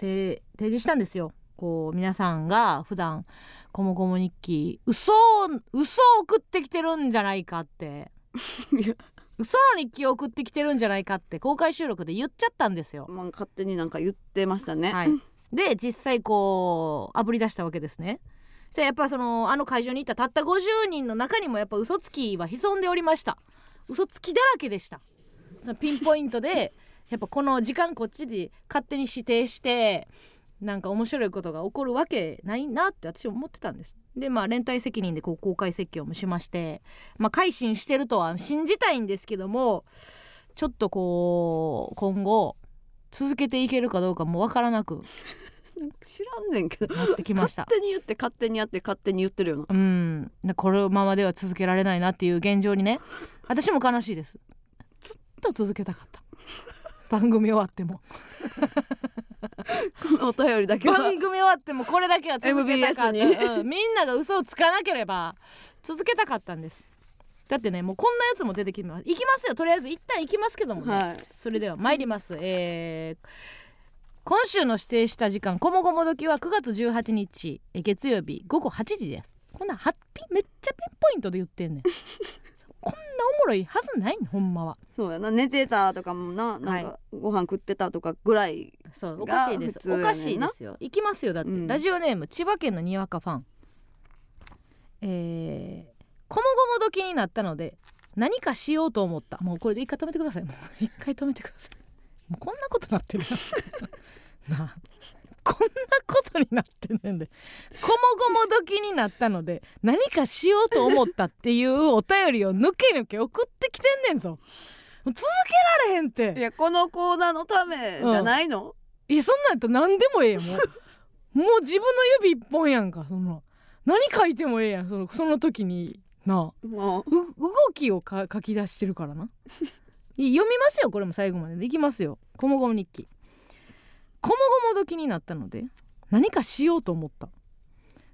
提提示したんですよ。こう皆さんが普段こもごも日記嘘を嘘を送ってきてるんじゃないかって嘘の日記を送ってきてるんじゃないかって公開収録で言っちゃったんですよ。まあ、勝手になんか言ってましたね。はい、で実際こうあぶり出したわけですね。でやっぱそのあの会場に行ったたった50人の中にもやっぱ嘘つきは潜んでおりました嘘つきだらけでしたそのピンポイントでやっぱこの時間こっちで勝手に指定してなんか面白いことが起こるわけないなって私は思ってたんです。でまあ連帯責任でこう公開説教もしましてまあ改心してるとは信じたいんですけどもちょっとこう今後続けていけるかどうかもわからなく知らんねんけど。なってきました。勝手に言って勝手にやって勝手に言ってるよな。うん。なこのままでは続けられないなっていう現状にね私も悲しいです。ずっと続けたかった番組終わっても。このお便りだけは。番組終わってもこれだけは続けたかった、うん。みんなが嘘をつかなければ続けたかったんです。だってねもうこんなやつも出てきます。行きますよ。とりあえず一旦行きますけどもね、はい。それでは参ります、えー今週の指定した時間こもごも時は9月18日え月曜日午後8時です。こんなハッピーめっちゃピンポイントで言ってんねんこんなおもろいはずないねんほんまは。そうやな寝てたとかもななんかご飯食ってたとかぐらい。そうおがかしいです。おかしいですよ。行きますよだって、うん。ラジオネーム千葉県のにわかファン。えー、こもごも時になったので何かしようと思った。もうこれで一回止めてください。もう一回止めてください。もうこんなことなってるな。な あこんなことになってんねんで。こもごも時になったので何かしようと思ったっていうお便りを抜け抜け送ってきてんねんぞ。続けられへんって。いやこのコーナーのためじゃないの、いやそんなんやったら何でもええやんもう。もう自分の指一本やんかその。何書いてもええやんそのその時に。なあ。動きをか書き出してるからな。い読みますよこれも最後まで。できますよ「こもごも日記」「こもごも時になったので何かしようと思った。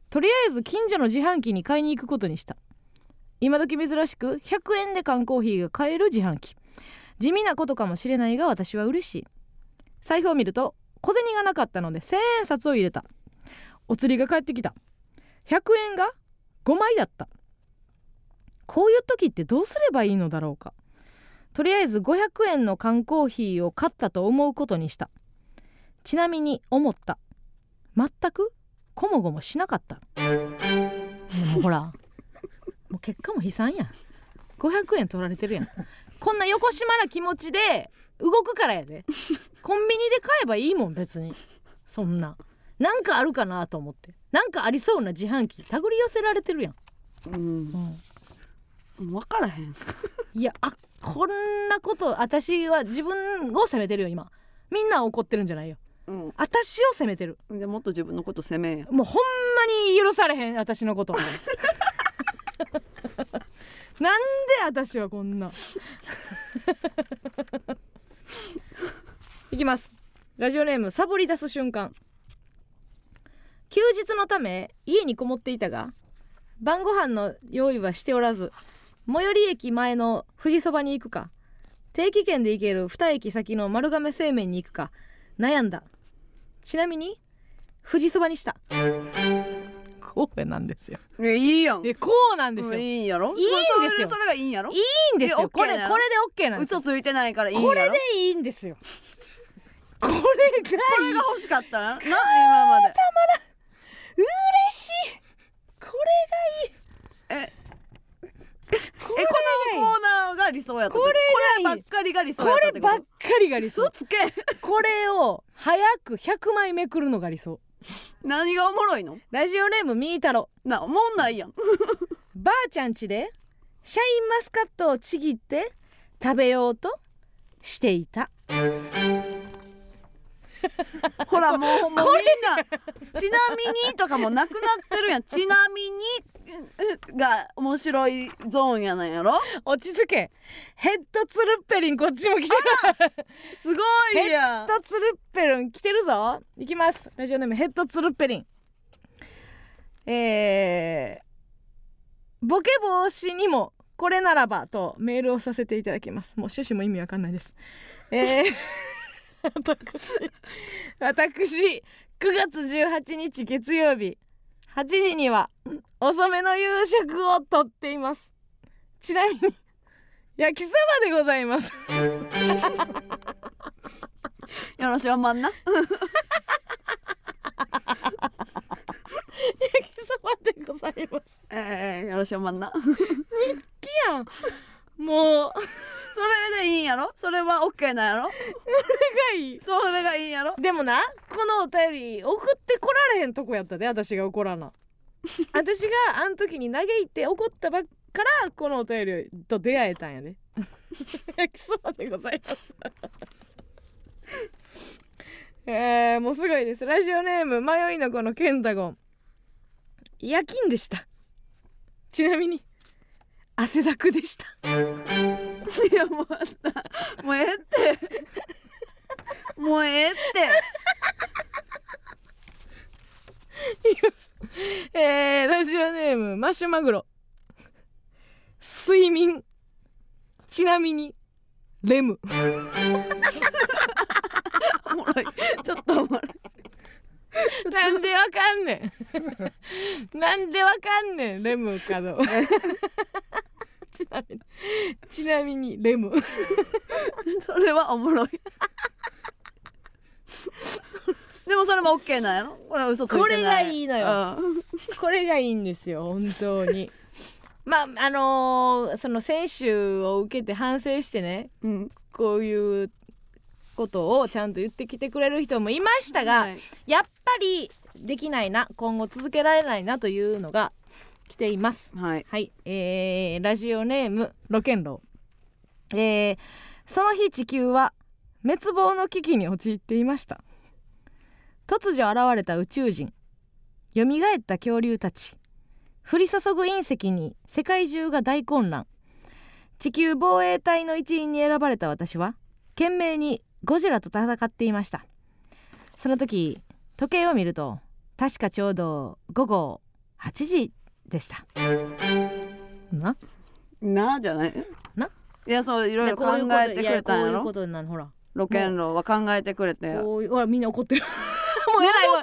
とりあえず近所の自販機に買いに行くことにした。今時珍しく100円で缶コーヒーが買える自販機。地味なことかもしれないが私は嬉しい。財布を見ると小銭がなかったので千円札を入れた。お釣りが返ってきた。100円が5枚だった。こういう時ってどうすればいいのだろうか。とりあえず500円の缶コーヒーを買ったと思うことにした。ちなみに思った。全く？こもごもしなかった。ほら。もう結果も悲惨やん。500円取られてるやん。こんな横島な気持ちで動くからやで。コンビニで買えばいいもん別に。そんな。なんかあるかなと思って。なんかありそうな自販機。手繰り寄せられてるやん、うん。うん、分からへん。いやあこんなこと私は自分を責めてるよ今。みんな怒ってるんじゃないようん。私を責めてる。でもっと自分のこと責めもうほんまに許されへん私のことなんで私はこんな。いきます。ラジオネームサボり出す瞬間。休日のため家にこもっていたが晩ご飯の用意はしておらず最寄り駅前の富士そばに行くか定期券で行ける2駅先の丸亀製麺に行くか悩んだちなみに富士そばにした。こうなんですよ。いやいいやん。えこうなんですよ。うんいいいいんやろ？いいんですよ。それがいいんやろ？んですよ。えこれ OK なの？これで OK なんですよ。嘘ついてないからいいんやろ？これでいいんですよ。これがこれが欲しかった？なな今まで。嬉しい。こええれがいいこのコーナーが理想やったこれがいばっかりが理想やこったってこと？ればっかりが理想。嘘つけ。これを早く100枚めくるのが理想。何がおもろいの？ラジオネームみーたろ。なおもんないやん。ばあちゃん家でシャインマスカットをちぎって食べようとしていた。ほらもうもうみんな。ちなみにとかもなくなってるやん。ちなみにが面白いゾーンやなんやろ？落ち着け。ヘッドツルッペリンこっちも来てる。すごいやん。ヘッドツルッペリン来てるぞ。いきます。ラジオネームヘッドツルッペリン。えー、ボケ防止にもこれならばとメールをさせていただきます。もう趣旨も意味わかんないです。えー、私私9月18日月曜日8時には遅めの夕食をとっています。ちなみに焼きそばでございます。よろしおまんな？焼きそばでございます。えー、よろしおまんな？きやんもうそれでいいんやろ？それはオッケーなんやろ？がいい。それがいいんやろ？でもなこのお便り送ってこられへんとこやったで私が怒らな。私があん時に嘆いて怒ったばっからこのお便りと出会えたんやで。焼きそばでございます。えー、もうすごいです。ラジオネーム迷いの子のケンタゴン。夜勤でした。ちなみに汗だくでした。いやもうもうええって。もうええって。えー、ラジオネームマシュマグロ。睡眠。ちなみにレム。おもろい。ちょっとおもろい。なんでわかんねん。なんでわかんねんレムかどう ちなみにちなみにレム。それはおもろい。でもそれもオッケーなんやろ？これは嘘ついてない。これがいいのよ。うん。これがいいんですよ本当に。まああのーその選手を受けて反省してねうん。こういうことをちゃんと言ってきてくれる人もいましたが、はいやっぱりできないな今後続けられないなというのが来ています。はい。はい、えー、ラジオネームロケンロ。ーえー、その日地球は滅亡の危機に陥っていました。突如現れた宇宙人。蘇った恐竜たち。降り注ぐ隕石に世界中が大混乱。地球防衛隊の一員に選ばれた私は懸命にゴジラと戦っていました。その時時計を見ると確かちょうど午後8時でした。な？な？じゃない？な？いやそういろいろ考えてくれたんやろ？いやこういうことになるほらロケンロは考えてくれて。ほらみんな怒ってる。もう偉いもん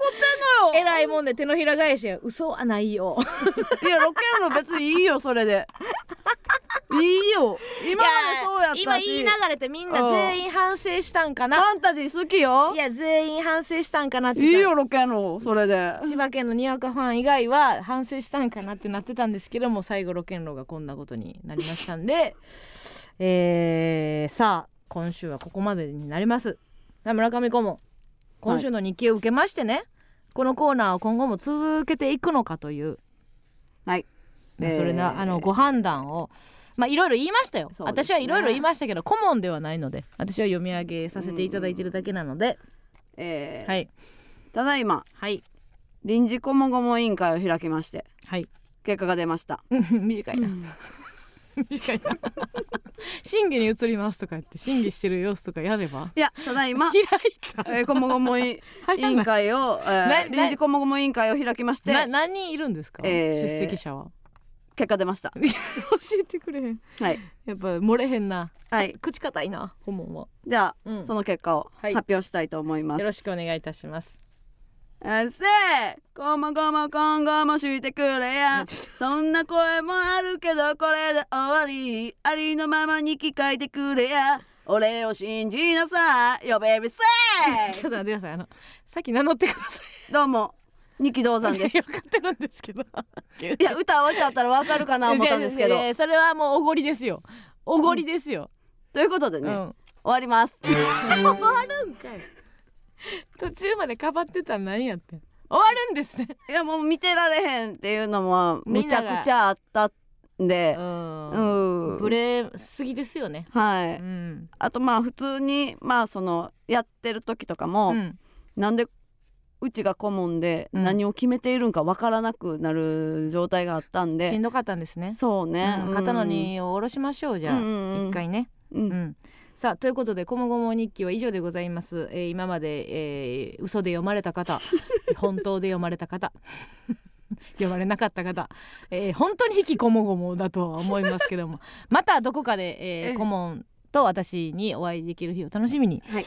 えらいもんで手のひら返しや。嘘はないよ。いやロケンロ別にいいよそれで。いいよ。今までそうやったし。今言いながらてみんな全員反省したんかな。ファンタジー好きよ。いや全員反省したんかなっていいよロケンロそれで。千葉県のにわかファン以外は反省したんかなってなってたんですけども最後ロケンロがこんなことになりましたんで。えー、さあ今週はここまでになります。村上顧問今週の日記を受けましてね、このコーナーを今後も続けていくのかという、はい。まあそれえー。なあのご判断をまあいろいろ言いましたよ、ね。私はいろいろ言いましたけど顧問ではないので私は読み上げさせていただいてるだけなので、えー。はい。ただいまはい。臨時顧問顧問委員会を開きましてはい。結果が出ました。短いな。短いな審議に。移りますとか言って審議してる様子とかやればいやただいま開いたえー顧問顧問委員会を、えー臨時顧問顧問委員会を開きまして何人いるんですか、えー出席者は結果出ました教えてくれへんはいやっぱ漏れへんなはい口硬いな顧問はじゃあ、うんその結果を発表したいと思います、よろしくお願いいたしますえーせーこもこも今後もしてくれや。そんな声もあるけどこれで終わり。ありのままに聞かいてくれや。俺を信じなさいよベビーセ ちょっと待ってください。あのさっき名乗ってくださーどうも。二木道山いです。分かってるんですけど。いや歌を歌ったらわかるかな思ったんですけど。それはもうおごりですよ。おごりですよ、ということでね、うん。終わります。終わるんかい 途中までかばってたん何やってん。終わるんです。ねいやもう見てられへんっていうのもめちゃくちゃあったんで。うん。うん。ブレすぎですよね。はい、うん、あとまあ普通にまあそのやってる時とかも、うん、なんでうちが顧問でうん。何を決めているんかわからなくなる状態があったんで、しんどかったんですね。そうね、うん。肩の荷を下ろしましょうじゃあ、うんうんうん。一回ね、うん、うん、さあということで「こもごも日記」は以上でございます、えー今まで、えー嘘で読まれた方 本当で読まれた方 読まれなかった方、えー本当に引きこもごもだとは思いますけどもまたどこかで、えーええ。顧問と私にお会いできる日を楽しみに、はい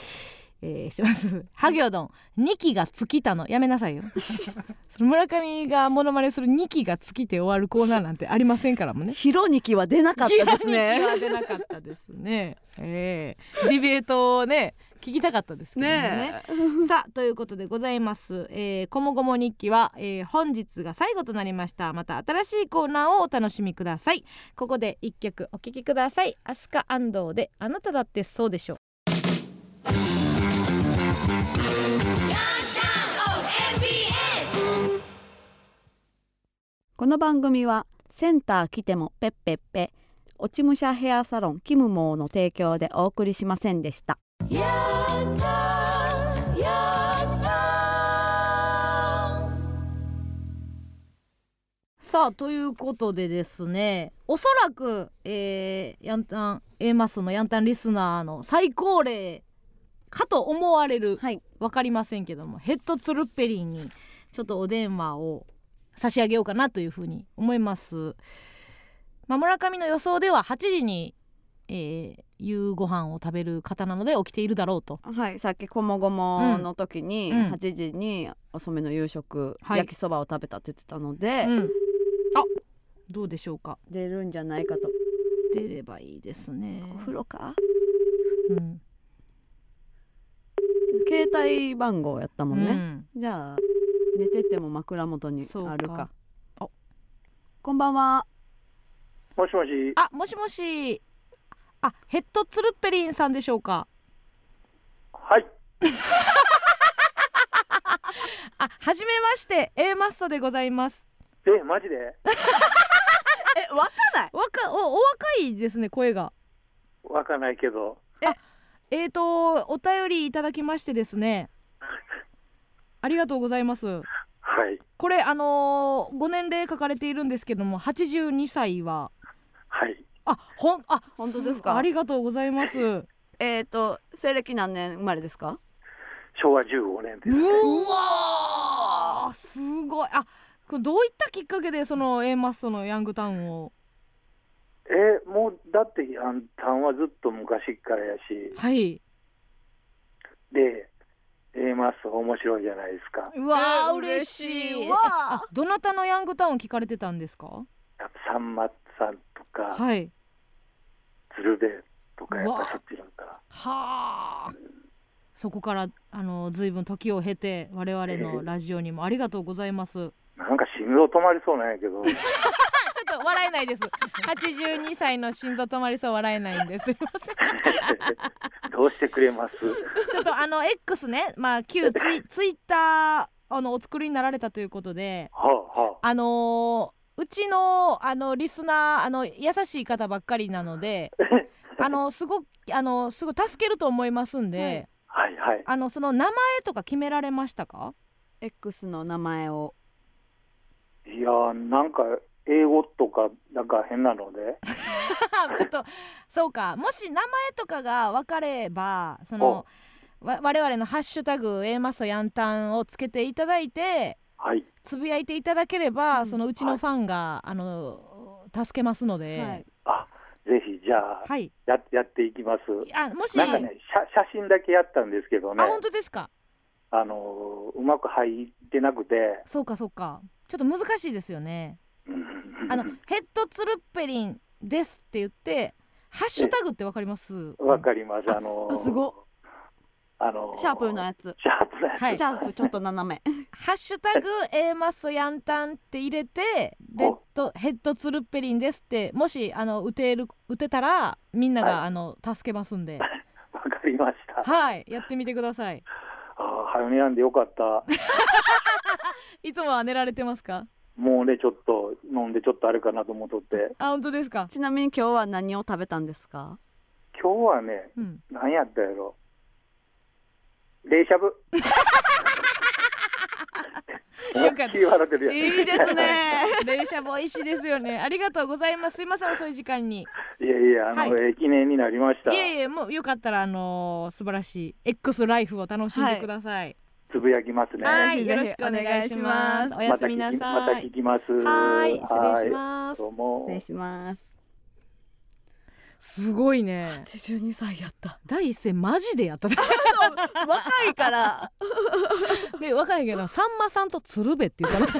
えーしてます。ハ行どん2期が尽きたのやめなさいよ。その村上がモノマネする2期が尽きて終わるコーナーなんてありませんからもね。ヒロニキは出なかったですヒロニキはね出なかったですね。ええディベートをね聞きたかったですけど。ねさあということでございます。えー、こもごも日記は、えー本日が最後となりました。また新しいコーナーをお楽しみください。ここで一曲お聴きください。アスカ安藤であなただってそうでしょう。この番組はセンター来てもペッペッペ落ち武者ヘアサロンキムモーの提供でお送りしませんでした。さあということでですねおそらく、えー、ヤンタン A マスのヤンタンリスナーの最高齢かと思われる。はい。分かりませんけどもヘッドツルッペリンにちょっとお電話を差し上げようかなというふうに思います、まあ、村上の予想では8時に、えー夕ご飯を食べる方なので起きているだろうと。はいさっきこもごもの時にうん。8時に遅めの夕食、はい。焼きそばを食べたって言ってたので、うん、あどうでしょうか。出るんじゃないかと。出ればいいですね。お風呂か？うん。携帯番号やったもんね、うん。じゃあ寝てても枕元にあるか。あ。こんばんは。もしもし、あもしもし。あヘッドツルッペリンさんでしょうか。はい、あはじめまして。A マッソでございます。え、マジで？えわかんない？若おお若いですね声が。わかんないけど、えーとお便りいただきましてですねありがとうございます。はい。これあのーご年齢書かれているんですけども82歳は？はい。あほんあ本当ですか？ありがとうございます。うえっ、と西暦何年生まれですか？昭和15年です。わーすごい。あこれどういったきっかけでその A マッソのヤングタウンを？えもうだってあんたんはずっと昔からやし。はい。でマッソ面白いじゃないですか。うわ嬉しい。わあどなたのヤングタウン聞かれてたんですか？やっぱさんまさんとか、はい。鶴瓶とかやっうわ。ぱそっちだったはあ。そこからあの随分時を経て我々のラジオにもありがとうございますなんか心臓止まりそうなんやけど。っと笑えないです。82歳の心臓止まりそう笑えないんです。すいませんどうしてくれます？ちょっとあの X ね。まあ旧ツイ ツイッターあのお作りになられたということではあはあのーうちのあのリスナーあの優しい方ばっかりなのであのすごくあのすごい助けると思いますんで、はいはい。あのその名前とか決められましたか？X の名前をいやーなんか英語とかなんか変なので。ちょっとそうか。もし名前とかが分かればそのわ我々の「ハッシュタグ A マッソヤンタン」をつけていただいてはい。つぶやいていただければ、うん。そのうちのファンが、あの助けますので、はい。あぜひじゃあ、はい。ややっていきます。あもしなんかね写写真だけやったんですけどね。あ本当ですか？あのーうまく入ってなくて。そうかそうかちょっと難しいですよね。う んあのヘッドツルッペリンですって言ってハッシュタグってわかります？わかります。あのーあすご。っあのーシャープのやつ。シャープのやつ。はい。シャープちょっと斜め。ハッシュタグ A マッソヤンタンって入れてレッドヘッドツルッペリンですってもしあの打てる打てたらみんなが、はい。あの助けますんで。わかりました。はい。やってみてください。ああ早めやんでよかった いつもは寝られてますか？もうねちょっと飲んでちょっとあれかなと思っとって。あ本当ですか？ちなみに今日は何を食べたんですか？今日はねうん。何やったやろ？冷しゃぶ。よかった。思いっきり笑ってるやん。いいですね。冷しゃぶ美味しいですよね。ありがとうございます。すいません遅い時間に。いやいやあの、はええ記念になりました。いえいえもうよかったらあのー素晴らしい X ライフを楽しんでくださいつぶやきますね。はい、よろしくお願いします。おおやすみなさい。また聞きます。はい失礼します。どうも。失礼します。すごいね。82歳やった。第一声マジでやったね 若いから。で分からんけどさんまさんと鶴瓶って言ったの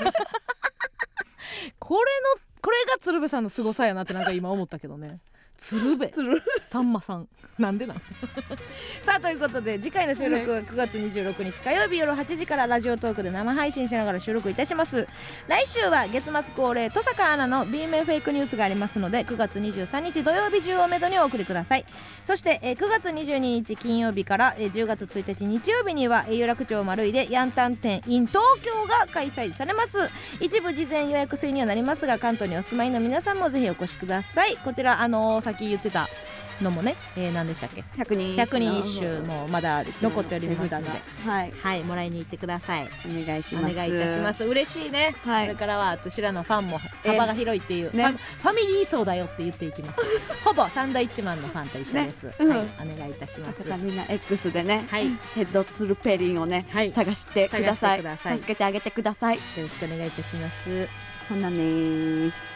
これのこれが鶴瓶さんの凄さやなってなんか今思ったけどね鶴瓶。鶴さんまさん。なんでなん？さあということで次回の収録は9月26日火曜日夜8時からラジオトークで生配信しながら収録いたします。来週は月末恒例登坂アナの B 面フェイクニュースがありますので9月23日土曜日中をめどにお送りください。そして、えー9月22日金曜日から、えー10月1日日曜日には、えー有楽町丸井でヤンタン店 in 東京が開催されます。一部事前予約制にはなりますが関東にお住まいの皆さんもぜひお越しください。こちらあのーさっき言ってたのもね、えー、何でしたっけ？100人100人一首もまだ残っておりますのではい。はいもらいに行ってください。お願いしおます。願いいたします。嬉しいね、はい。これからは私らのファンも幅が広いっていう、ね。ファファミリー層だよって言っていきます。ほぼサンドイッチマンのファンと一緒。です、ねうん。はいお願いいたします。だからみんな X でね、はい。よヘッドツルペリンをね、はい。探してください。助けてあげてください。ろしくお願いいたします。ほんなねー